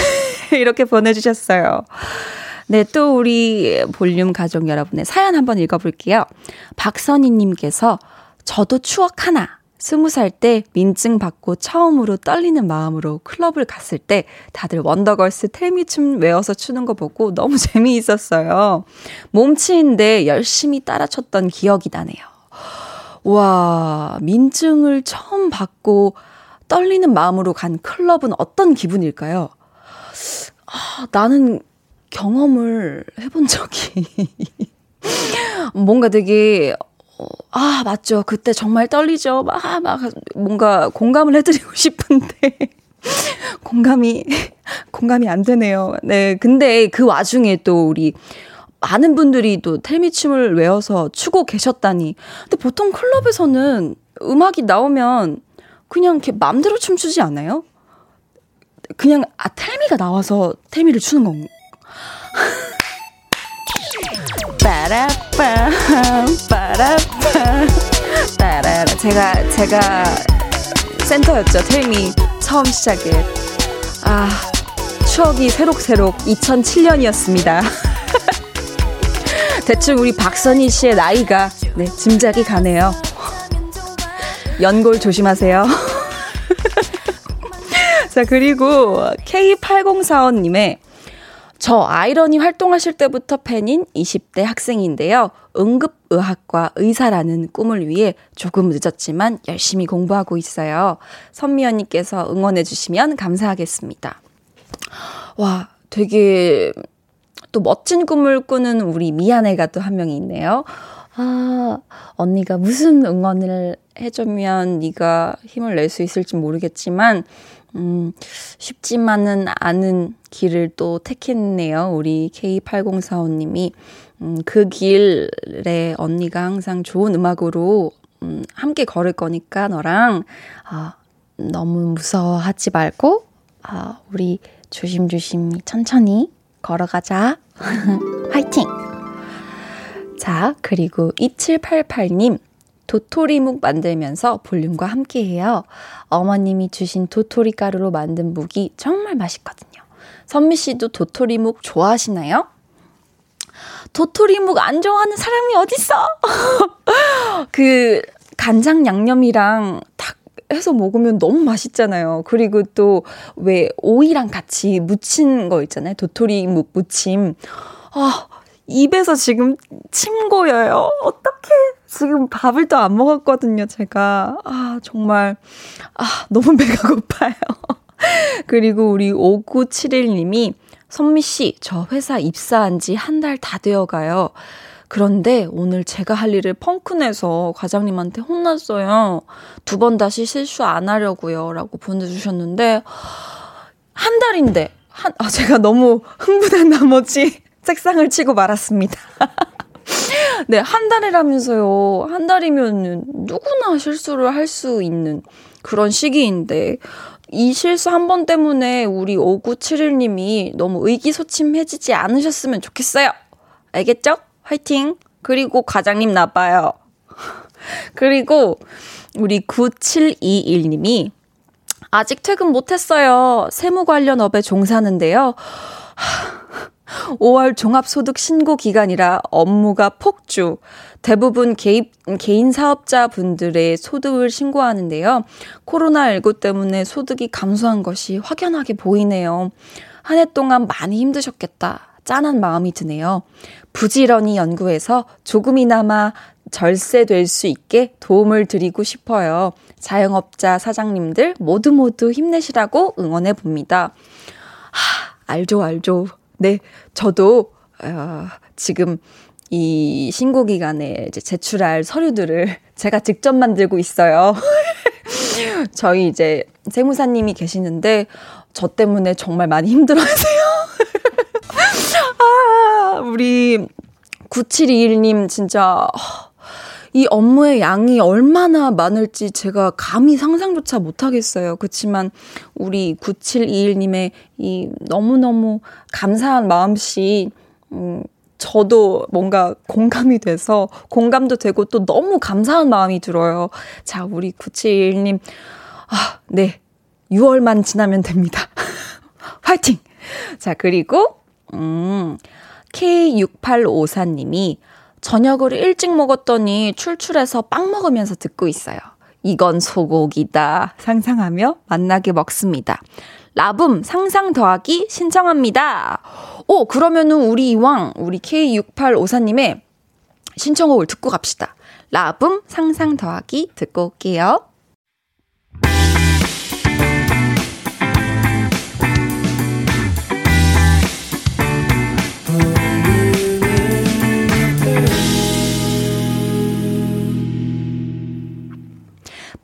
이렇게 보내주셨어요. 네, 또 우리 볼륨 가족 여러분의 사연 한번 읽어볼게요. 박선희님께서, 저도 추억 하나. 스무 살 때 민증 받고 처음으로 떨리는 마음으로 클럽을 갔을 때 다들 원더걸스 텔미춤 외워서 추는 거 보고 너무 재미있었어요. 몸치인데 열심히 따라 췄던 기억이 나네요. 와, 민증을 처음 받고 떨리는 마음으로 간 클럽은 어떤 기분일까요? 아, 나는 경험을 해본 적이 뭔가 되게 어, 아, 맞죠. 그때 정말 떨리죠. 막, 막, 뭔가 공감을 해드리고 싶은데. 공감이, 공감이 안 되네요. 네. 근데 그 와중에 또 우리 많은 분들이 또 텔미춤을 외워서 추고 계셨다니. 근데 보통 클럽에서는 음악이 나오면 그냥 이렇게 맘대로 춤추지 않아요? 그냥, 아, 텔미가 나와서 텔미를 추는 건가? 빠라빰 빠라빰 빠라라 제가 제가 센터였죠. 텔미 처음 시작에. 아 추억이 새록새록 2007년이었습니다. 대충 우리 박선희 씨의 나이가 네 짐작이 가네요. 연골 조심하세요. 자 그리고 K8045님의 저 아이러니 활동하실 때부터 팬인 20대 학생인데요. 응급의학과 의사라는 꿈을 위해 조금 늦었지만 열심히 공부하고 있어요. 선미 언니께서 응원해주시면 감사하겠습니다. 와, 되게 또 멋진 꿈을 꾸는 우리 미안해가 또 한 명이 있네요. 아, 언니가 무슨 응원을 해주면 네가 힘을 낼 수 있을지 모르겠지만 음, 쉽지만은 않은 길을 또 택했네요. 우리 K8045님이. 음, 그 길에 언니가 항상 좋은 음악으로 음, 함께 걸을 거니까 너랑 아, 너무 무서워하지 말고 아, 우리 조심조심 천천히 걸어가자. 화이팅! 자, 그리고 2788님. 도토리묵 만들면서 볼륨과 함께해요. 어머님이 주신 도토리 가루로 만든 묵이 정말 맛있거든요. 선미 씨도 도토리묵 좋아하시나요? 도토리묵 안 좋아하는 사람이 어딨어? 그 간장 양념이랑 딱 해서 먹으면 너무 맛있잖아요. 그리고 또 왜 오이랑 같이 무친 거 있잖아요. 도토리 묵 무침. 아, 입에서 지금 침 고여요. 어떡해. 지금 밥을 또 안 먹었거든요, 제가. 아, 정말. 아, 너무 배가 고파요. 그리고 우리 5971님이 선미 씨, 저 회사 입사한 지 한 달 다 되어 가요. 그런데 오늘 제가 할 일을 펑크 내서 과장님한테 혼났어요. 두 번 다시 실수 안 하려고요. 라고 보내주셨는데, 한 달인데, 한, 아, 제가 너무 흥분한 나머지 책상을 치고 말았습니다. 네, 한 달이라면서요. 한 달이면 누구나 실수를 할 수 있는 그런 시기인데, 이 실수 한 번 때문에 우리 5971님이 너무 의기소침해지지 않으셨으면 좋겠어요. 알겠죠? 화이팅! 그리고 과장님 나빠요. 그리고 우리 9721님이 아직 퇴근 못했어요. 세무 관련 업에 종사하는데요. 5월 종합소득 신고 기간이라 업무가 폭주. 대부분 개인, 개인 사업자 분들의 소득을 신고하는데요. 코로나19 때문에 소득이 감소한 것이 확연하게 보이네요. 한 해 동안 많이 힘드셨겠다. 짠한 마음이 드네요. 부지런히 연구해서 조금이나마 절세될 수 있게 도움을 드리고 싶어요. 자영업자 사장님들 모두 모두 힘내시라고 응원해 봅니다. 하, 알죠, 알죠. 네, 저도, 어, 지금 이 신고 기간에 이제 제출할 서류들을 제가 직접 만들고 있어요. 저희 이제 세무사님이 계시는데 저 때문에 정말 많이 힘들어 하세요. 아, 우리 9721님 진짜 이 업무의 양이 얼마나 많을지 제가 감히 상상조차 못하겠어요. 그렇지만 우리 9721님의 이 너무너무 감사한 마음씨, 음, 저도 뭔가 공감이 돼서 공감도 되고 또 너무 감사한 마음이 들어요. 자, 우리 9721님, 아, 네. 6월만 지나면 됩니다. 화이팅! 자, 그리고, 음, K6854님이 저녁을 일찍 먹었더니 출출해서 빵 먹으면서 듣고 있어요. 이건 소고기다. 상상하며 만나게 먹습니다. 라붐 상상 더하기 신청합니다. 오, 그러면은 우리 이왕, 우리 K6854님의 신청곡을 듣고 갑시다. 라붐 상상 더하기 듣고 올게요.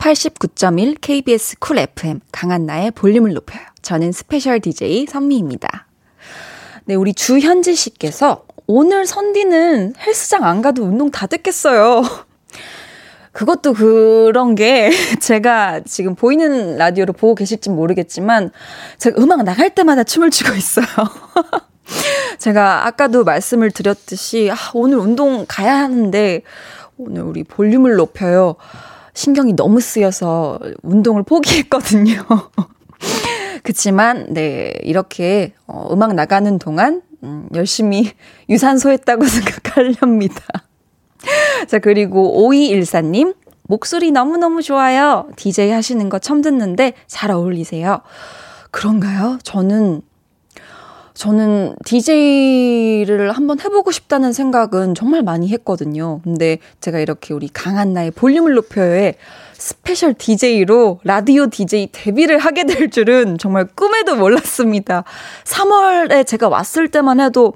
89.1 KBS Cool FM 강한나의 볼륨을 높여요. 저는 special DJ 선미입니다. 네, 우리 주현지 씨께서 오늘 선디는 헬스장 안 가도 운동 다 됐겠어요. 그것도 그런 게 제가 지금 보이는 라디오로 보고 계실지 모르겠지만 제가 음악 나갈 때마다 춤을 추고 있어요. 제가 아까도 말씀을 드렸듯이 아, 오늘 운동 가야 하는데 오늘 우리 볼륨을 높여요. 신경이 너무 쓰여서 운동을 포기했거든요. 그치만, 네, 이렇게, 어, 음악 나가는 동안, 음, 열심히 유산소 했다고 생각하렵니다. 자, 그리고 5214님, 목소리 너무너무 좋아요. DJ 하시는 거 처음 듣는데 잘 어울리세요. 그런가요? 저는 저는 DJ를 한번 해보고 싶다는 생각은 정말 많이 했거든요. 근데 제가 이렇게 우리 강한 나의 볼륨을 높여요에 special DJ로 라디오 DJ 데뷔를 하게 될 줄은 정말 꿈에도 몰랐습니다. 3월에 제가 왔을 때만 해도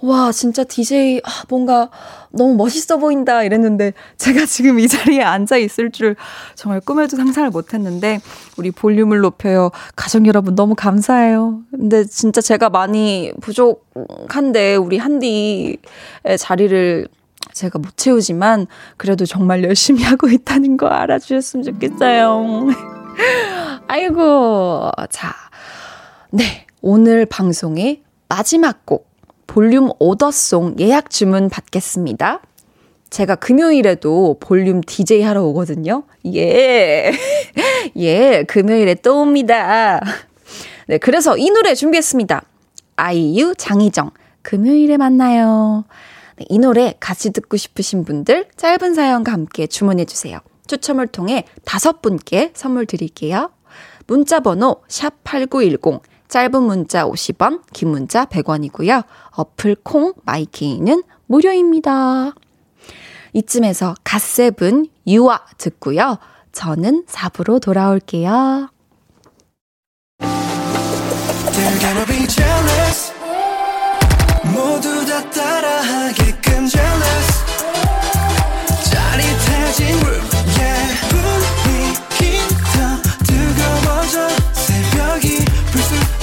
와, 진짜 DJ, 아, 뭔가 너무 멋있어 보인다 이랬는데 제가 지금 이 자리에 앉아 있을 줄 정말 꿈에도 상상을 못 했는데 우리 볼륨을 높여요. 가족 여러분 너무 감사해요. 근데 진짜 제가 많이 부족한데 우리 한디의 자리를 제가 못 채우지만 그래도 정말 열심히 하고 있다는 거 알아주셨으면 좋겠어요. 아이고. 자. 네. 오늘 방송의 마지막 곡. 볼륨 오더송 예약 주문 받겠습니다. 제가 금요일에도 볼륨 DJ 하러 오거든요. 예. 예, 금요일에 또 옵니다. 네, 그래서 이 노래 준비했습니다. 아이유, 장희정, 금요일에 만나요. 네, 이 노래 같이 듣고 싶으신 분들 짧은 사연과 함께 주문해주세요. 추첨을 통해 다섯 분께 선물 드릴게요. 문자 번호 샵8910 짧은 문자 50원, 긴 문자 100원이고요. 어플 콩 마이케이는 무료입니다. 이쯤에서 갓세븐 유아 듣고요. 저는 4부로 돌아올게요.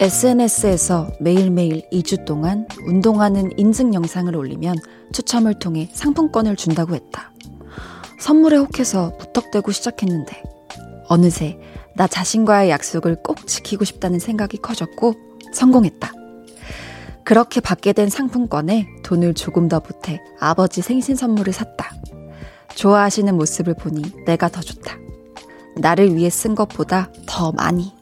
SNS에서 매일매일 2주 동안 운동하는 인증 영상을 올리면 추첨을 통해 상품권을 준다고 했다. 선물에 혹해서 무턱대고 시작했는데 어느새 나 자신과의 약속을 꼭 지키고 싶다는 생각이 커졌고 성공했다. 그렇게 받게 된 상품권에 돈을 조금 더 보태 아버지 생신 선물을 샀다. 좋아하시는 모습을 보니 내가 더 좋다. 나를 위해 쓴 것보다 더 많이.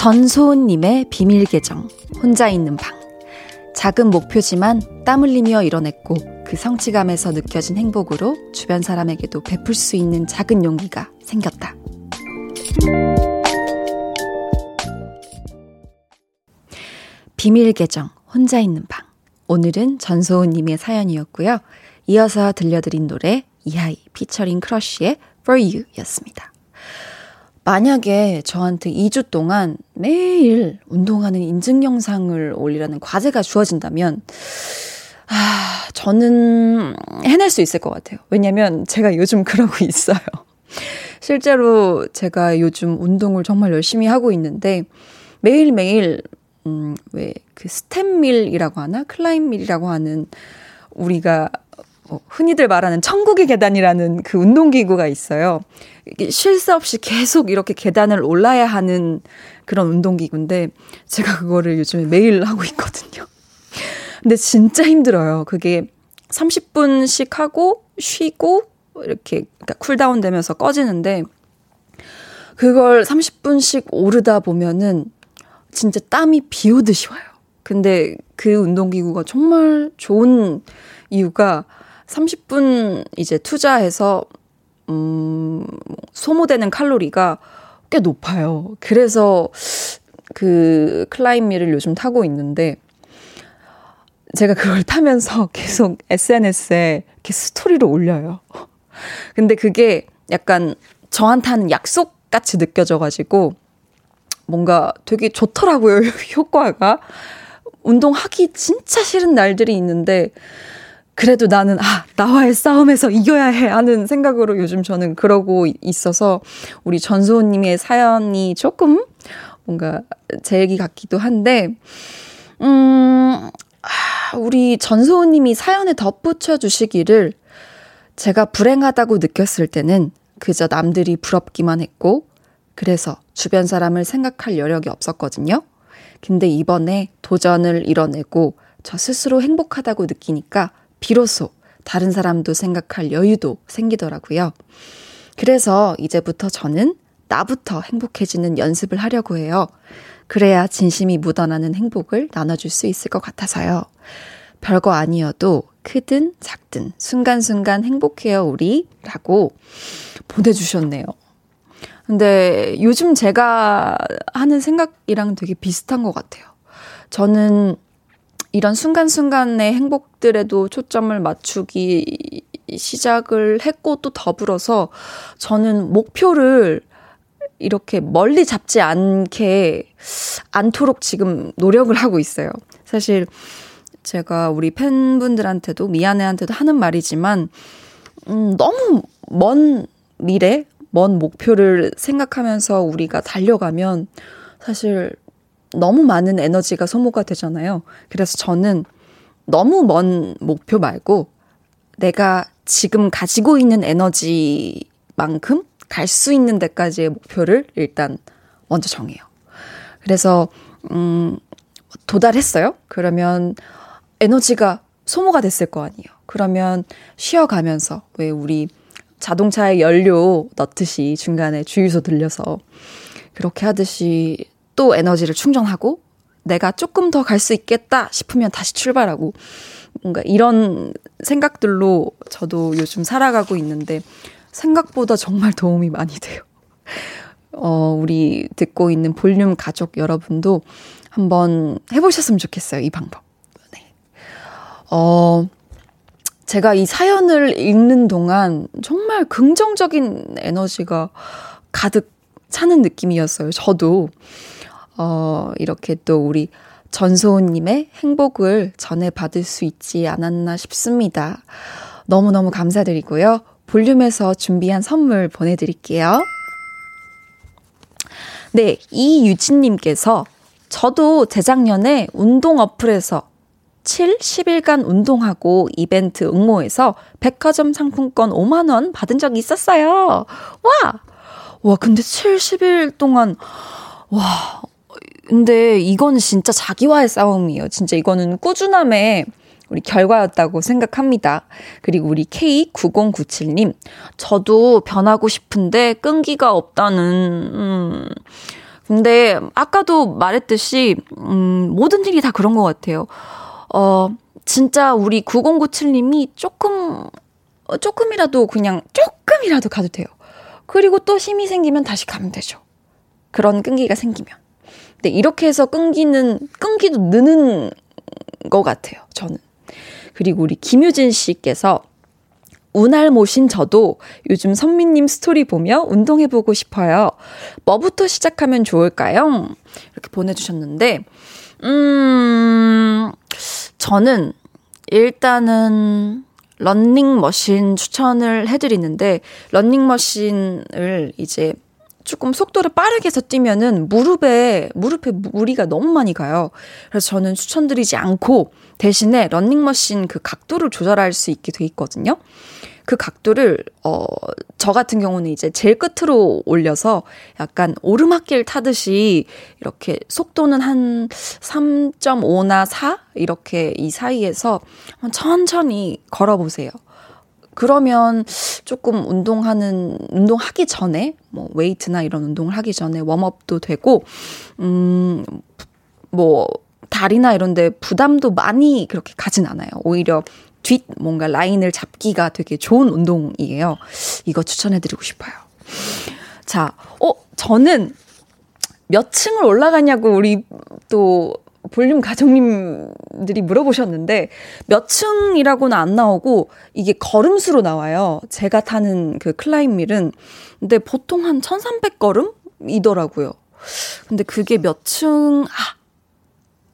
전소은님의 비밀 계정, 혼자 있는 방. 작은 목표지만 땀 흘리며 이뤄냈고 그 성취감에서 느껴진 행복으로 주변 사람에게도 베풀 수 있는 작은 용기가 생겼다. 비밀 계정, 혼자 있는 방. 오늘은 전소은님의 사연이었고요. 이어서 들려드린 노래 이하이 피처링 크러쉬의 For You 였습니다. 만약에 저한테 2주 동안 매일 운동하는 인증 영상을 올리라는 과제가 주어진다면, 아, 저는 해낼 수 있을 것 같아요. 왜냐면 제가 요즘 그러고 있어요. 실제로 제가 요즘 운동을 정말 열심히 하고 있는데, 매일매일 음, 왜, 그 stepmill이라고 하나? climbmill이라고 하는 우리가 어, 흔히들 말하는 천국의 계단이라는 그 운동기구가 있어요. 쉴 새 없이 계속 이렇게 계단을 올라야 하는 그런 운동기구인데 제가 그거를 요즘에 매일 하고 있거든요. 근데 진짜 힘들어요. 그게 30분씩 하고 쉬고 이렇게 그러니까 cool down 되면서 꺼지는데 그걸 30분씩 오르다 보면은 진짜 땀이 비 오듯이 와요. 근데 그 운동기구가 정말 좋은 이유가 30분 이제 투자해서, 음, 소모되는 칼로리가 꽤 높아요. 그래서 그 클라임미를 요즘 타고 있는데, 제가 그걸 타면서 계속 SNS에 이렇게 스토리를 올려요. 근데 그게 약간 저한테는 약속 같이 느껴져가지고, 뭔가 되게 좋더라고요, 효과가. 운동하기 진짜 싫은 날들이 있는데, 그래도 나는, 아, 나와의 싸움에서 이겨야 해 하는 생각으로 요즘 저는 그러고 있어서, 우리 전수호님의 사연이 조금 뭔가 제 얘기 같기도 한데, 음, 우리 전수호님이 사연에 덧붙여 주시기를, 제가 불행하다고 느꼈을 때는 그저 남들이 부럽기만 했고, 그래서 주변 사람을 생각할 여력이 없었거든요. 근데 이번에 도전을 이뤄내고 저 스스로 행복하다고 느끼니까 비로소 다른 사람도 생각할 여유도 생기더라고요. 그래서 이제부터 저는 나부터 행복해지는 연습을 하려고 해요. 그래야 진심이 묻어나는 행복을 나눠줄 수 있을 것 같아서요. 별거 아니어도 크든 작든 순간순간 행복해요, 우리. 라고 보내주셨네요. 근데 요즘 제가 하는 생각이랑 되게 비슷한 것 같아요. 저는 이런 순간순간의 행복들에도 초점을 맞추기 시작을 했고 또 더불어서 저는 목표를 이렇게 멀리 잡지 않게 않도록 지금 노력을 하고 있어요. 사실 제가 우리 팬분들한테도 미안해한테도 하는 말이지만 음, 너무 먼 미래, 먼 목표를 생각하면서 우리가 달려가면 사실 너무 많은 에너지가 소모가 되잖아요. 그래서 저는 너무 먼 목표 말고 내가 지금 가지고 있는 에너지만큼 갈 수 있는 데까지의 목표를 일단 먼저 정해요. 그래서, 음, 도달했어요? 그러면 에너지가 소모가 됐을 거 아니에요. 그러면 쉬어가면서, 왜 우리 자동차에 연료 넣듯이 중간에 주유소 들려서 그렇게 하듯이 또 에너지를 충전하고 내가 조금 더 갈 수 있겠다 싶으면 다시 출발하고 뭔가 이런 생각들로 저도 요즘 살아가고 있는데 생각보다 정말 도움이 많이 돼요. 어, 우리 듣고 있는 볼륨 가족 여러분도 한번 해보셨으면 좋겠어요. 이 방법. 네. 어, 제가 이 사연을 읽는 동안 정말 긍정적인 에너지가 가득 차는 느낌이었어요. 저도. 어, 이렇게 또 우리 전소은님의 행복을 전해 받을 수 있지 않았나 싶습니다. 너무너무 감사드리고요. 볼륨에서 준비한 선물 보내드릴게요. 네, 이유진님께서 저도 재작년에 운동 어플에서 7, 10일간 운동하고 이벤트 응모해서 백화점 상품권 5만원 받은 적이 있었어요. 와! 와, 근데 7, 10일 동안, 와, 근데 이거는 진짜 자기와의 싸움이에요. 진짜 이거는 꾸준함의 우리 결과였다고 생각합니다. 그리고 우리 K9097님, 저도 변하고 싶은데 끈기가 없다는, 음. 근데 아까도 말했듯이, 음, 모든 일이 다 그런 것 같아요. 어, 진짜 우리 9097님이 조금, 조금이라도 그냥 조금이라도 가도 돼요. 그리고 또 힘이 생기면 다시 가면 되죠. 그런 끈기가 생기면. 근데 이렇게 해서 끈기는, 끈기도 느는 것 같아요, 저는. 그리고 우리 김유진 씨께서 운할 모신 저도 요즘 선미님 스토리 보며 운동해보고 싶어요. 뭐부터 시작하면 좋을까요? 이렇게 보내주셨는데, 음, 저는 일단은 런닝머신 추천을 해드리는데, 런닝머신을 이제 조금 속도를 빠르게 해서 뛰면은 무릎에, 무릎에 무리가 너무 많이 가요. 그래서 저는 추천드리지 않고 대신에 런닝머신 그 각도를 조절할 수 있게 돼 있거든요. 그 각도를, 어, 저 같은 경우는 이제 제일 끝으로 올려서 약간 오르막길 타듯이 이렇게 속도는 한 3.5나 4? 이렇게 이 사이에서 천천히 걸어 보세요. 그러면 조금 운동하는, 운동하기 전에, 뭐, weight나 이런 운동을 하기 전에 warm up도 되고, 음, 뭐, 다리나 이런데 부담도 많이 그렇게 가진 않아요. 오히려 뒷 뭔가 라인을 잡기가 되게 좋은 운동이에요. 이거 추천해드리고 싶어요. 자, 어, 저는 몇 층을 올라가냐고 우리 또 볼륨 가족님들이 물어보셨는데 몇 층이라고는 안 나오고 이게 걸음수로 나와요. 제가 타는 그 클라임밀은 근데 보통 한 1300걸음이더라고요. 근데 그게 몇 층, 아,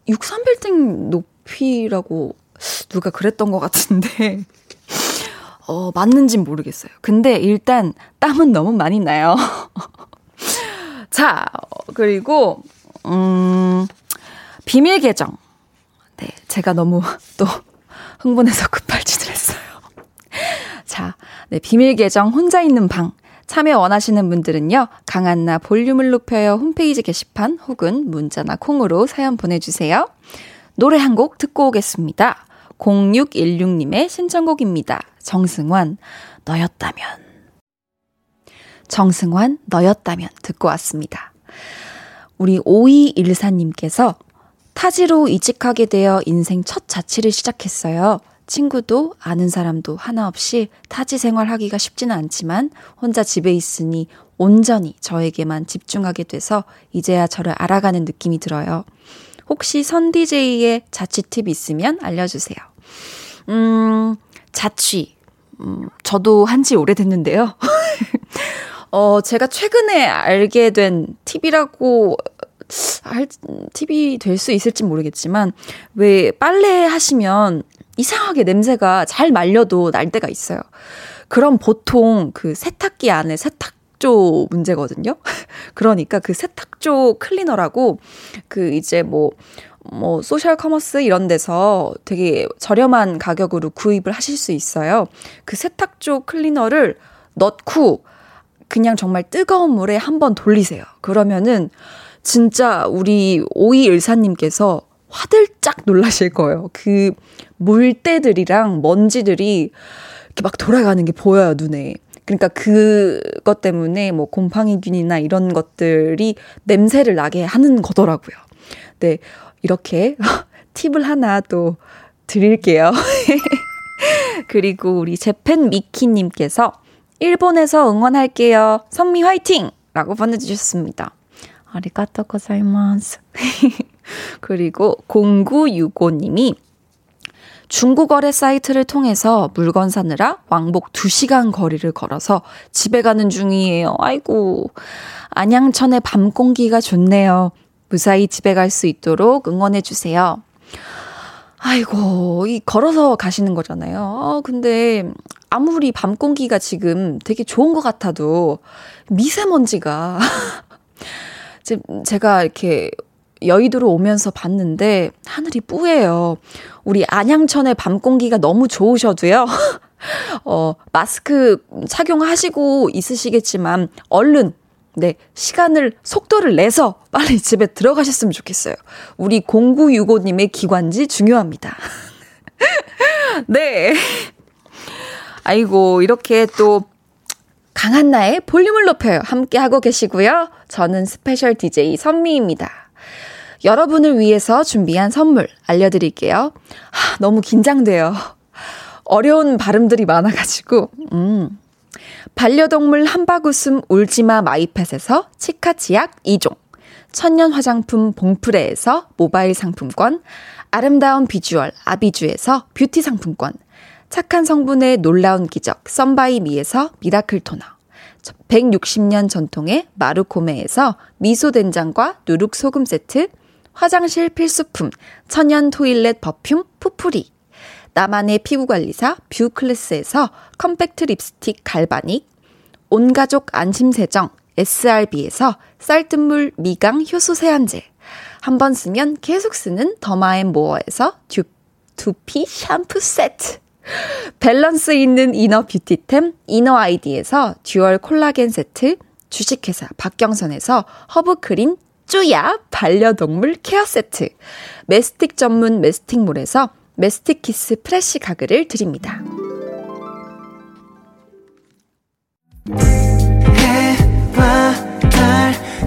63빌딩 높이라고 누가 그랬던 것 같은데, 어, 맞는진 모르겠어요. 근데 일단 땀은 너무 많이 나요. 자, 그리고, 음, 비밀 계정. 네, 제가 너무 또 흥분해서 급발진을 했어요. 자, 네, 비밀 계정 혼자 있는 방. 참여 원하시는 분들은요, 강한나 볼륨을 높여요 홈페이지 게시판 혹은 문자나 콩으로 사연 보내주세요. 노래 한 곡 듣고 오겠습니다. 0616님의 신청곡입니다. 정승환, 너였다면. 정승환, 너였다면 듣고 왔습니다. 우리 5214님께서 타지로 이직하게 되어 인생 첫 자취를 시작했어요. 친구도 아는 사람도 하나 없이 타지 생활하기가 쉽지는 않지만 혼자 집에 있으니 온전히 저에게만 집중하게 돼서 이제야 저를 알아가는 느낌이 들어요. 혹시 선 DJ의 자취 팁 있으면 알려주세요. 음, 자취. 음, 저도 한 지 오래됐는데요. 어, 제가 최근에 알게 된 팁이라고 할 팁이 될 수 있을지 모르겠지만 왜 빨래 하시면 이상하게 냄새가 잘 말려도 날 때가 있어요. 그럼 보통 그 세탁기 안에 세탁조 문제거든요. 그러니까 그 세탁조 클리너라고 그 이제 뭐, 뭐, 소셜 커머스 이런 데서 되게 저렴한 가격으로 구입을 하실 수 있어요. 그 세탁조 클리너를 넣고 그냥 정말 뜨거운 물에 한번 돌리세요. 그러면은 진짜 우리 오이일사님께서 화들짝 놀라실 거예요. 그 물때들이랑 먼지들이 이렇게 막 돌아가는 게 보여요, 눈에. 그러니까 그것 때문에 뭐 곰팡이균이나 이런 것들이 냄새를 나게 하는 거더라고요. 네, 이렇게 팁을 하나 또 드릴게요. 그리고 우리 재팬 미키님께서 일본에서 응원할게요. 선미 화이팅! 라고 보내주셨습니다. 아리가또 고자이마스. 그리고 0965님이 중국어래 사이트를 통해서 물건 사느라 왕복 2시간 거리를 걸어서 집에 가는 중이에요. 아이고. 안양천의 밤 공기가 좋네요. 무사히 집에 갈 수 있도록 응원해 주세요. 아이고, 이 걸어서 가시는 거잖아요. 어, 근데 아무리 밤 공기가 지금 되게 좋은 것 같아도 미세먼지가 제가 이렇게 여의도로 오면서 봤는데 하늘이 뿌예요. 우리 안양천의 밤 공기가 너무 좋으셔도요. 어, 마스크 착용하시고 있으시겠지만 얼른 네, 시간을 속도를 내서 빨리 집에 들어가셨으면 좋겠어요. 우리 0965 님의 기관지 중요합니다. 네. 아이고, 이렇게 또 강한나의 볼륨을 높여요. 함께 하고 계시고요. 저는 스페셜 DJ 선미입니다. 여러분을 위해서 준비한 선물 알려드릴게요. 하, 너무 긴장돼요. 어려운 발음들이 많아가지고, 음. 반려동물 한바구음 울지마 마이펫에서 치카치약 2종, 천연 화장품 봉프레에서 모바일 상품권, 아름다운 비주얼 아비주에서 뷰티 상품권, 착한 성분의 놀라운 기적 썬바이 미에서 미라클 토너. 160년 전통의 마루코메에서 미소된장과 누룩소금 세트 화장실 필수품 천연 토일렛 버퓸 푸풀이 나만의 피부관리사 뷰클래스에서 컴팩트 립스틱 갈바닉 온가족 안심세정 SRB에서 쌀뜨물 미강 효소 세안제. 한 번 쓰면 계속 쓰는 더마앤모어에서 듀, 두피 샴푸 세트 밸런스 있는 inner beauty템 이너 아이디에서 듀얼 콜라겐 세트, 주식회사 박경선에서 허브크린 쪼야 반려동물 케어 세트, 메스틱 전문 메스틱몰에서 메스틱 키스 프레쉬 가글을 드립니다.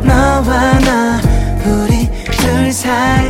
너와 나 우리 둘 사이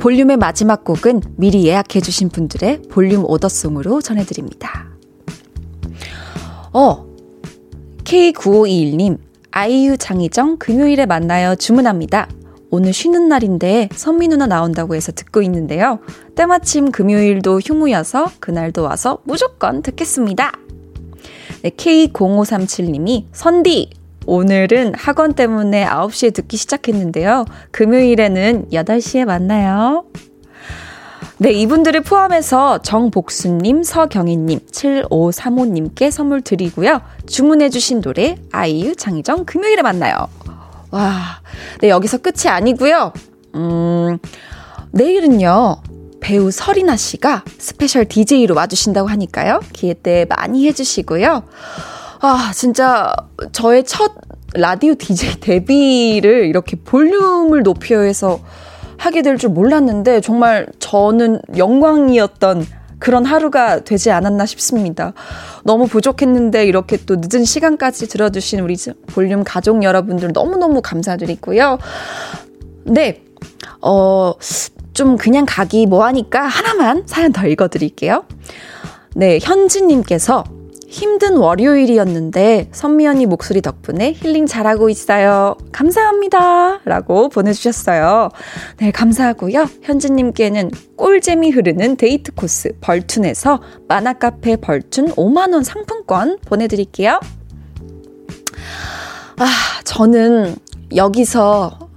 볼륨의 마지막 곡은 미리 예약해주신 분들의 볼륨 오더송으로 전해드립니다. 어, K9521님, 아이유 장희정 금요일에 만나요 주문합니다. 오늘 쉬는 날인데 선미 누나 나온다고 해서 듣고 있는데요. 때마침 금요일도 휴무여서 그날도 와서 무조건 듣겠습니다. 네, K0537님이 선디 오늘은 학원 때문에 9시에 듣기 시작했는데요. 금요일에는 8시에 만나요. 네, 이분들을 포함해서 정복수님, 서경희님, 7535님께 선물 드리고요. 주문해주신 노래, 아이유, 장이정, 금요일에 만나요. 와, 네, 여기서 끝이 아니고요. 음, 내일은요, 배우 설인아 씨가 스페셜 DJ로 와주신다고 하니까요. 기대 많이 해주시고요. 아, 진짜 저의 첫 라디오 DJ 데뷔를 이렇게 볼륨을 높여서 하게 될 줄 몰랐는데 정말 저는 영광이었던 그런 하루가 되지 않았나 싶습니다. 너무 부족했는데 이렇게 또 늦은 시간까지 들어주신 우리 볼륨 가족 여러분들 너무너무 감사드리고요. 네, 어, 좀 그냥 가기 뭐하니까 하나만 사연 더 읽어드릴게요. 네, 현지님께서 힘든 월요일이었는데 선미 언니 목소리 덕분에 힐링 잘하고 있어요. 감사합니다. 라고 보내주셨어요. 네, 감사하고요. 현지님께는 꿀잼이 흐르는 데이트 코스 벌툰에서 만화카페 벌툰 5만원 상품권 보내드릴게요. 아, 저는 여기서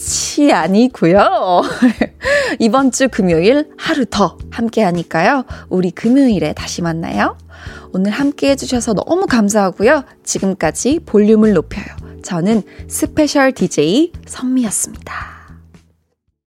끝이 아니고요. 이번 주 금요일 하루 더 함께 하니까요. 우리 금요일에 다시 만나요. 오늘 함께 해주셔서 너무 감사하고요. 지금까지 볼륨을 높여요. 저는 스페셜 DJ 선미였습니다.